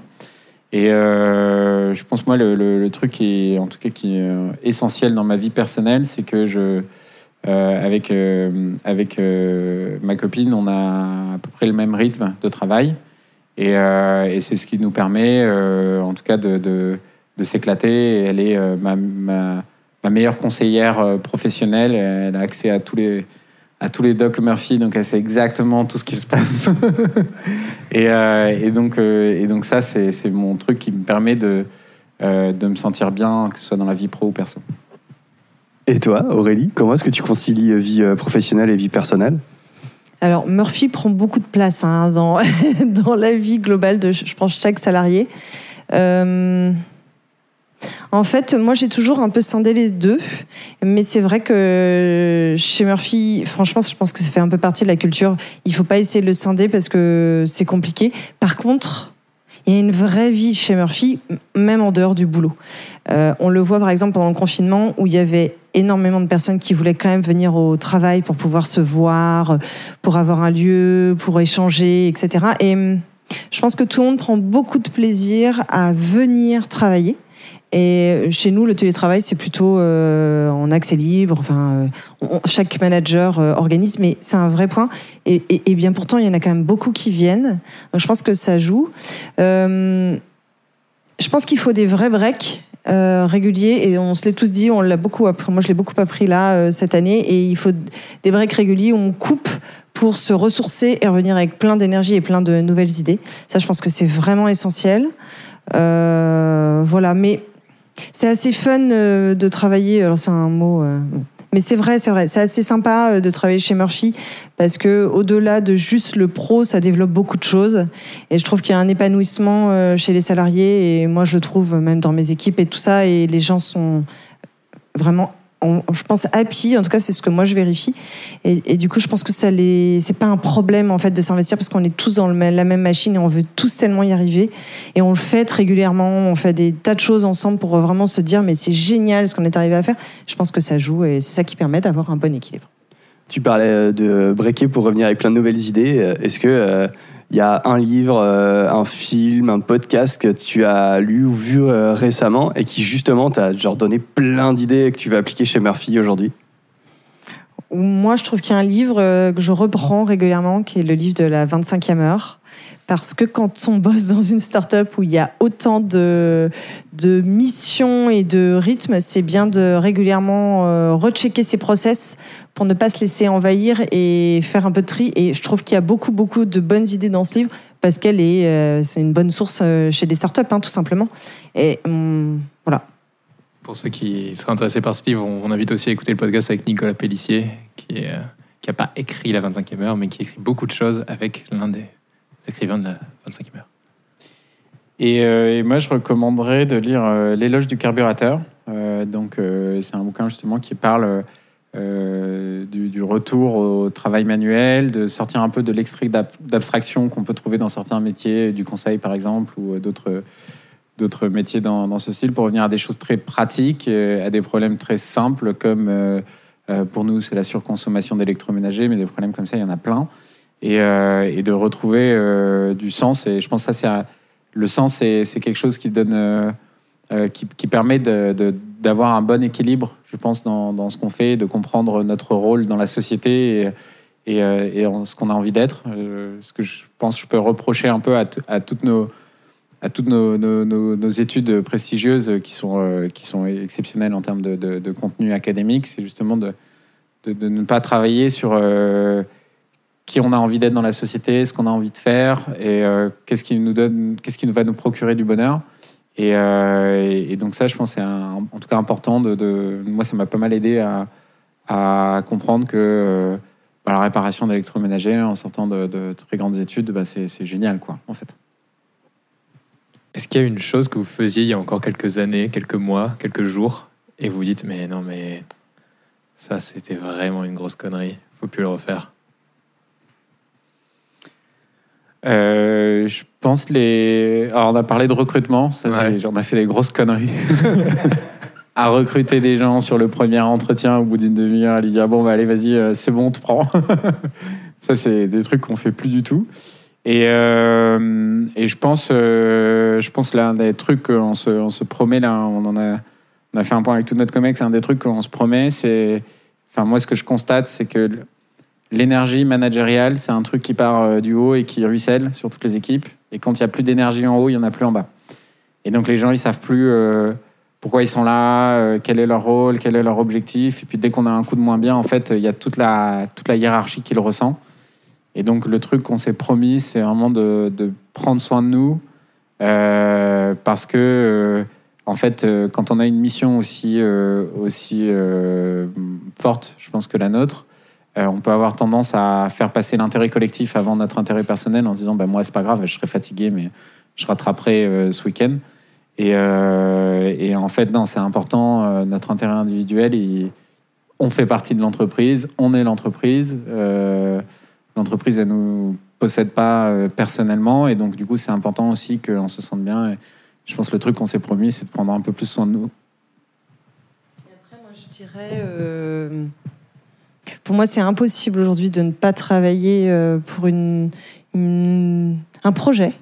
C: Et euh, je pense moi le, truc qui est en tout cas qui est euh, essentiel dans ma vie personnelle, c'est que je euh, avec avec ma copine, on a à peu près le même rythme de travail et, c'est ce qui nous permet en tout cas de, de s'éclater. Elle est ma, meilleure conseillère professionnelle. Elle a accès à tous les à tous les Doc Murphy, donc elle sait exactement tout ce qui se passe. et, euh, et, donc, et donc ça, c'est mon truc qui me permet de, de me sentir bien, que ce soit dans la vie pro ou perso.
B: Et toi, Aurélie, comment est-ce que tu concilies vie professionnelle et vie personnelle?
D: Alors, Murphy prend beaucoup de place hein, dans, dans la vie globale de, je pense, chaque salarié. Euh, en fait, moi, j'ai toujours un peu scindé les deux. Mais c'est vrai que chez Murphy, franchement, je pense que ça fait un peu partie de la culture. Il faut pas essayer de le scinder parce que c'est compliqué. Par contre, il y a une vraie vie chez Murphy, même en dehors du boulot. Euh, on le voit par exemple pendant le confinement où il y avait énormément de personnes qui voulaient quand même venir au travail pour pouvoir se voir, pour avoir un lieu, pour échanger, etc. Et hum, je pense que tout le monde prend beaucoup de plaisir à venir travailler. Et chez nous, le télétravail, c'est plutôt euh, en accès libre. Enfin, euh, chaque manager euh, organise, mais c'est un vrai point. Et, bien pourtant, il y en a quand même beaucoup qui viennent. Je pense que ça joue. je pense qu'il faut des vrais breaks. réguliers et on se l'est tous dit, on l'a beaucoup moi je l'ai beaucoup appris là cette année et il faut des breaks réguliers où on coupe pour se ressourcer et revenir avec plein d'énergie et plein de nouvelles idées. Ça, je pense que c'est vraiment essentiel. voilà, mais c'est assez fun euh, de travailler. Alors c'est un mot. Euh, mais c'est vrai, c'est vrai. C'est assez sympa euh, de travailler chez Murphy parce que au-delà de juste le pro, ça développe beaucoup de choses. Et je trouve qu'il y a un épanouissement chez les salariés. Et moi, je trouve même dans mes équipes et tout ça. Et les gens sont vraiment je pense happy. En tout cas c'est ce que moi je vérifie. Et, du coup je pense que ça les c'est pas un problème en fait de s'investir parce qu'on est tous dans la même machine et on veut tous tellement y arriver. Et on le fait régulièrement. On fait des tas de choses ensemble pour vraiment se dire mais c'est génial ce qu'on est arrivé à faire. Je pense que ça joue et c'est ça qui permet d'avoir un bon équilibre.
B: Tu parlais de breaker pour revenir avec plein de nouvelles idées. Est-ce que il y a un livre, un film, un podcast que tu as lu ou vu récemment et qui justement t'a genre donné plein d'idées que tu vas appliquer chez Murphy aujourd'hui?
D: Moi, je trouve qu'il y a un livre que je reprends régulièrement, qui est le livre de la 25e heure parce que quand on bosse dans une start-up où il y a autant de, missions et de rythmes, c'est bien de régulièrement euh, rechecker ses process pour ne pas se laisser envahir et faire un peu de tri. Et je trouve qu'il y a beaucoup, beaucoup de bonnes idées dans ce livre parce qu'elle est, euh, c'est une bonne source euh, chez des startups, hein, tout simplement. Et hum, voilà.
E: Pour ceux qui seraient intéressés par ce livre, on invite aussi à écouter le podcast avec Nicolas Pellissier, qui n'a pas écrit La 25e heure, mais qui écrit beaucoup de choses avec l'un des écrivains de la 25e heure.
C: Euh, et, moi, je recommanderais de lire euh, L'éloge du carburateur. Euh, donc, c'est un bouquin justement qui parle du, retour au travail manuel, de sortir un peu de l'extrait d'abstraction qu'on peut trouver dans certains métiers, du conseil par exemple, ou d'autres métiers dans, ce style, pour revenir à des choses très pratiques, à des problèmes très simples comme pour nous, c'est la surconsommation d'électroménager, mais des problèmes comme ça, il y en a plein. Euh, et, de retrouver euh, du sens. Et je pense que ça, c'est le sens, c'est quelque chose qui donne, euh, qui, permet d'avoir un bon équilibre, je pense, dans, ce qu'on fait, de comprendre notre rôle dans la société et, ce qu'on a envie d'être. ce que je pense je peux reprocher un peu à, toutes nos études prestigieuses qui sont, exceptionnelles en termes de, contenu académique, c'est justement de, ne pas travailler sur qui on a envie d'être dans la société, ce qu'on a envie de faire et euh, qu'est-ce qui nous donne, qu'est-ce qui nous va nous procurer du bonheur. Et, euh, donc ça, je pense, c'est en tout cas important. De, moi, ça m'a pas mal aidé à, comprendre que euh, bah, la réparation d'électroménager en sortant de, très grandes études, bah, c'est génial, quoi, en fait.
E: Est-ce qu'il y a une chose que vous faisiez il y a encore quelques années, quelques mois, quelques jours, et vous dites mais non mais ça c'était vraiment une grosse connerie, faut plus le refaire?
C: Euh, je pense les. Alors, on a parlé de recrutement. Ça, On a fait des grosses conneries. à recruter des gens sur le premier entretien au bout d'une demi-heure, à lui dire bon, bah, allez, vas-y, euh, c'est bon, on te prend. ça, c'est des trucs qu'on fait plus du tout. Et, euh, et je pense, je pense l'un des trucs qu'on se, on se promet là, on en a, on a fait un point avec tout notre comex, un des trucs qu'on se promet, c'est, enfin moi ce que je constate, c'est que L'énergie managériale, c'est un truc qui part euh, du haut et qui ruisselle sur toutes les équipes. Et quand il n'y a plus d'énergie en haut, il n'y en a plus en bas. Et donc les gens, ils savent plus euh, pourquoi ils sont là, euh, quel est leur rôle, quel est leur objectif. Et puis dès qu'on a un coup de moins bien, en fait, il y a toute la, toute la hiérarchie qui le ressent. Et donc le truc qu'on s'est promis, c'est vraiment de, de, prendre soin de nous. parce que, en fait, quand on a une mission aussi, aussi forte, je pense que la nôtre, euh, on peut avoir tendance à faire passer l'intérêt collectif avant notre intérêt personnel en disant bah, moi c'est pas grave, je serai fatigué mais je rattraperai euh, ce week-end. Et, euh, et, en fait non, c'est important notre intérêt individuel. on fait partie de l'entreprise, on est l'entreprise. l'entreprise elle nous possède pas personnellement et donc du coup c'est important aussi qu'on se sente bien. Je pense que le truc qu'on s'est promis c'est de prendre un peu plus soin de nous.
D: Et après moi je dirais pour moi, c'est impossible aujourd'hui de ne pas travailler euh, pour un projet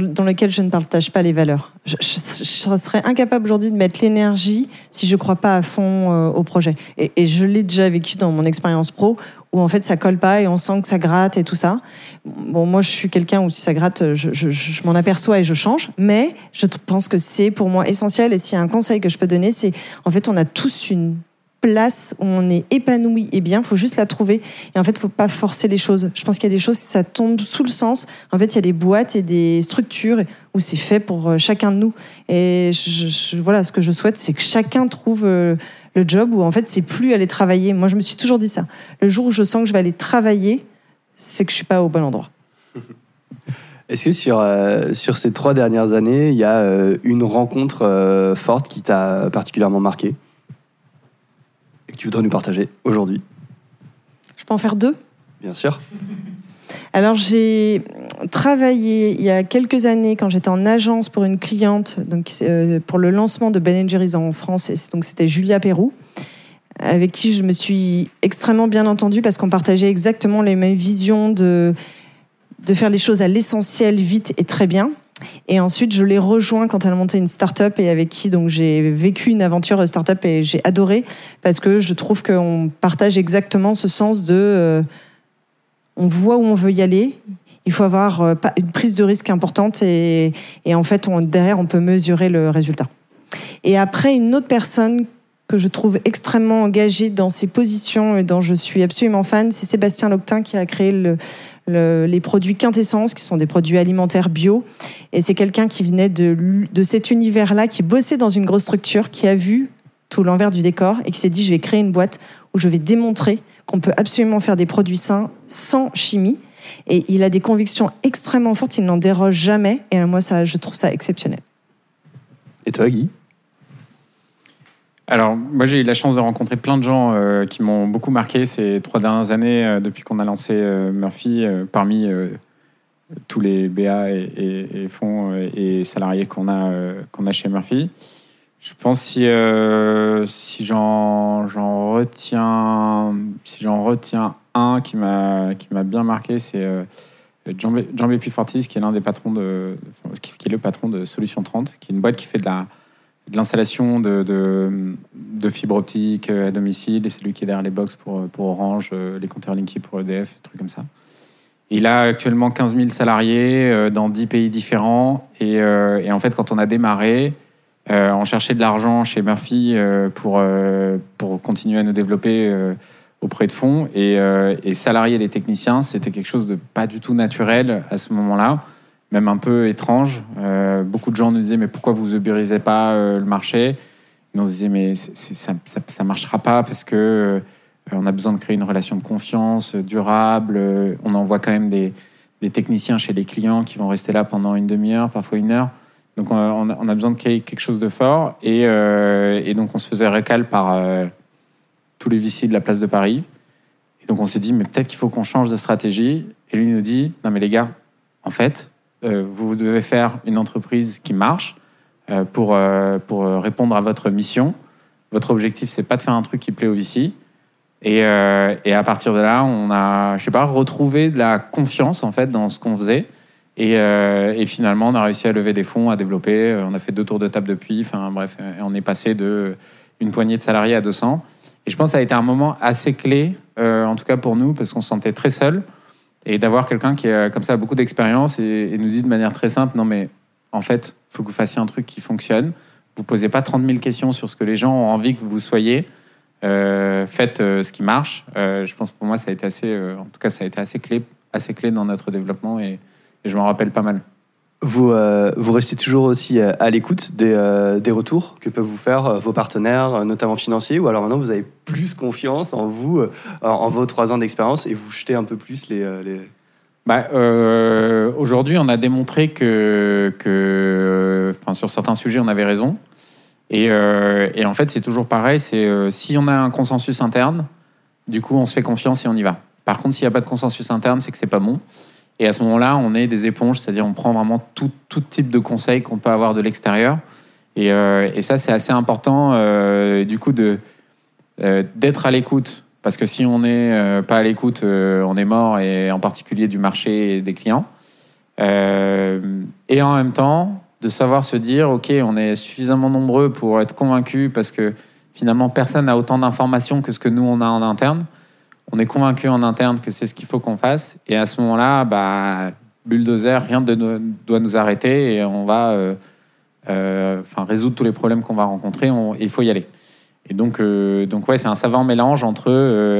D: dans lequel je ne partage pas les valeurs. Je, serais incapable aujourd'hui de mettre l'énergie si je ne crois pas à fond euh, au projet. Et, je l'ai déjà vécu dans mon expérience pro, où en fait ça colle pas et on sent que ça gratte et tout ça. Bon, moi je suis quelqu'un où si ça gratte, je, je m'en aperçois et je change. Mais je pense que c'est pour moi essentiel. Et s'il y a un conseil que je peux donner, c'est en fait on a tous une place où on est épanoui et bien, faut juste la trouver. Et en fait, faut pas forcer les choses. Je pense qu'il y a des choses, ça tombe sous le sens. En fait, il y a des boîtes et des structures où c'est fait pour euh, chacun de nous. Et voilà, ce que je souhaite, c'est que chacun trouve euh, le job où en fait, c'est plus aller travailler. Moi, je me suis toujours dit ça. Le jour où je sens que je vais aller travailler, c'est que je suis pas au bon endroit.
B: Est-ce que sur, euh, sur ces trois dernières années, il y a une rencontre forte qui t'a particulièrement marqué? Que tu voudrais nous partager aujourd'hui
D: Je peux en faire deux?
B: Bien sûr.
D: Alors j'ai travaillé il y a quelques années quand j'étais en agence pour une cliente donc euh, pour le lancement de Ben Jerry's en France. Et donc c'était Julia Perrou. avec qui je me suis extrêmement bien entendue parce qu'on partageait exactement les mêmes visions de, de faire les choses à l'essentiel, vite et très bien. Et ensuite, je l'ai rejoint quand elle monté une start-up et avec qui donc j'ai vécu une aventure start-up et j'ai adoré parce que je trouve qu'on partage exactement ce sens de euh, on voit où on veut y aller. Il faut avoir euh, une prise de risque importante et, et en fait, derrière, on peut mesurer le résultat. Et après, une autre personne que je trouve extrêmement engagée dans ses positions et dont je suis absolument fan, c'est Sébastien Loctin qui a créé le, les produits quintessence, qui sont des produits alimentaires bio. Et c'est quelqu'un qui venait de, de cet univers-là, qui bossait dans une grosse structure, qui a vu tout l'envers du décor et qui s'est dit je vais créer une boîte où je vais démontrer qu'on peut absolument faire des produits sains sans chimie. Et il a des convictions extrêmement fortes, il n'en déroge jamais. Et moi, ça, je trouve ça exceptionnel.
B: Et toi, Guy?
C: Alors, moi, j'ai eu la chance de rencontrer plein de gens euh, qui m'ont beaucoup marqué ces trois dernières années euh, depuis qu'on a lancé euh, Murphy, parmi tous les BA et, fonds et salariés qu'on a, qu'on a chez Murphy. Je pense si, si j'en, retiens, si j'en retiens un qui m'a, qui m'a bien marqué, c'est Jean Fortis, qui est l'un des patrons de, qui est le patron de Solution 30, qui est une boîte qui fait de la l'installation de, de, fibres optiques euh, à domicile, et c'est lui qui est derrière les box pour, Orange, euh, les compteurs Linky pour EDF, des trucs comme ça. Il a actuellement 15 000 salariés euh, dans 10 pays différents. Et, et, en fait, quand on a démarré, on cherchait de l'argent chez Murphy pour, pour continuer à nous développer auprès de fonds. Et, et salarier les techniciens, c'était quelque chose de pas du tout naturel à ce moment-là même un peu étrange. Euh, beaucoup de gens nous disaient mais pourquoi vous ubérisez pas euh, le marché? On nous disait mais ça, ça, marchera pas parce que euh, on a besoin de créer une relation de confiance durable. on envoie quand même des, techniciens chez les clients qui vont rester là pendant une demi-heure, parfois une heure. Donc on a, besoin de créer quelque chose de fort et, et donc on se faisait récal par tous les vicis de la place de Paris. Et donc on s'est dit mais peut-être qu'il faut qu'on change de stratégie. Et lui nous dit non mais les gars, en fait, vous devez faire une entreprise qui marche euh, pour, euh, pour répondre à votre mission. Votre objectif, c'est pas de faire un truc qui plaît au VC. Et, à partir de là, on a, je sais pas, retrouvé de la confiance en fait dans ce qu'on faisait. Et, et, finalement, on a réussi à lever des fonds, à développer. On a fait deux tours de table depuis. Enfin bref, on est passé de une poignée de salariés à 200. Et je pense que ça a été un moment assez clé, en tout cas pour nous, parce qu'on se sentait très seul. Et d'avoir quelqu'un qui a comme ça beaucoup d'expérience et, nous dit de manière très simple, non mais en fait, il faut que vous fassiez un truc qui fonctionne. Vous posez pas 30 000 questions sur ce que les gens ont envie que vous soyez. Euh, faites euh, ce qui marche. Euh, je pense pour moi, ça a été assez, en tout cas, ça a été assez clé, assez clé dans notre développement et je m'en rappelle pas mal.
B: Vous, euh, vous restez toujours aussi euh, à l'écoute des, euh, des, retours que peuvent vous faire vos partenaires, notamment financiers, ou alors maintenant vous avez plus confiance en vous, en, vos trois ans d'expérience, et vous jetez un peu plus les...
C: Bah, Aujourd'hui, on a démontré que, que sur certains sujets, on avait raison. Et, et en fait, c'est toujours pareil, c'est si on a un consensus interne, du coup, on se fait confiance et on y va. Par contre, s'il n'y a pas de consensus interne, c'est que c'est pas bon. Et à ce moment-là, on est des éponges, c'est-à-dire on prend vraiment tout, type de conseils qu'on peut avoir de l'extérieur. Et, euh, ça, c'est assez important, euh, du coup, euh, d'être à l'écoute. Parce que si on n'est pas à l'écoute, on est mort, et en particulier du marché et des clients. et en même temps, de savoir se dire, OK, on est suffisamment nombreux pour être convaincus parce que finalement, personne n'a autant d'informations que ce que nous, on a en interne on est convaincu en interne que c'est ce qu'il faut qu'on fasse. Et à ce moment-là, bah, bulldozer, rien ne doit nous arrêter et on va euh, euh, enfin, résoudre tous les problèmes qu'on va rencontrer. il faut y aller. Et donc, euh, donc ouais, c'est un savant mélange entre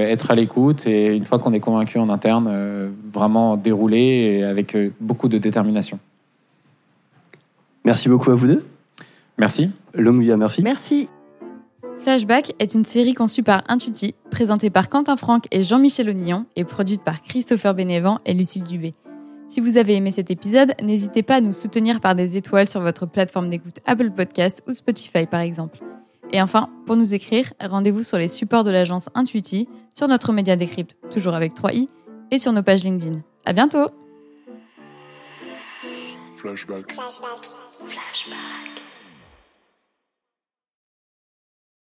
C: être à l'écoute et une fois qu'on est convaincu en interne, vraiment dérouler avec beaucoup de détermination.
B: Merci beaucoup à vous deux.
C: Merci.
B: Vie à Murphy.
D: Merci.
A: Flashback est une série conçue par Intuiti, présentée par Quentin Franck et Jean-Michel Onillon et produite par Christopher Bénévent et Lucille Dubé. Si vous avez aimé cet épisode, n'hésitez pas à nous soutenir par des étoiles sur votre plateforme d'écoute Apple Podcast ou Spotify par exemple. Et enfin, pour nous écrire, rendez-vous sur les supports de l'agence Intuiti, sur notre média Décrypte, toujours avec 3i, et sur nos pages LinkedIn. À bientôt! Flashback. Flashback. Flashback.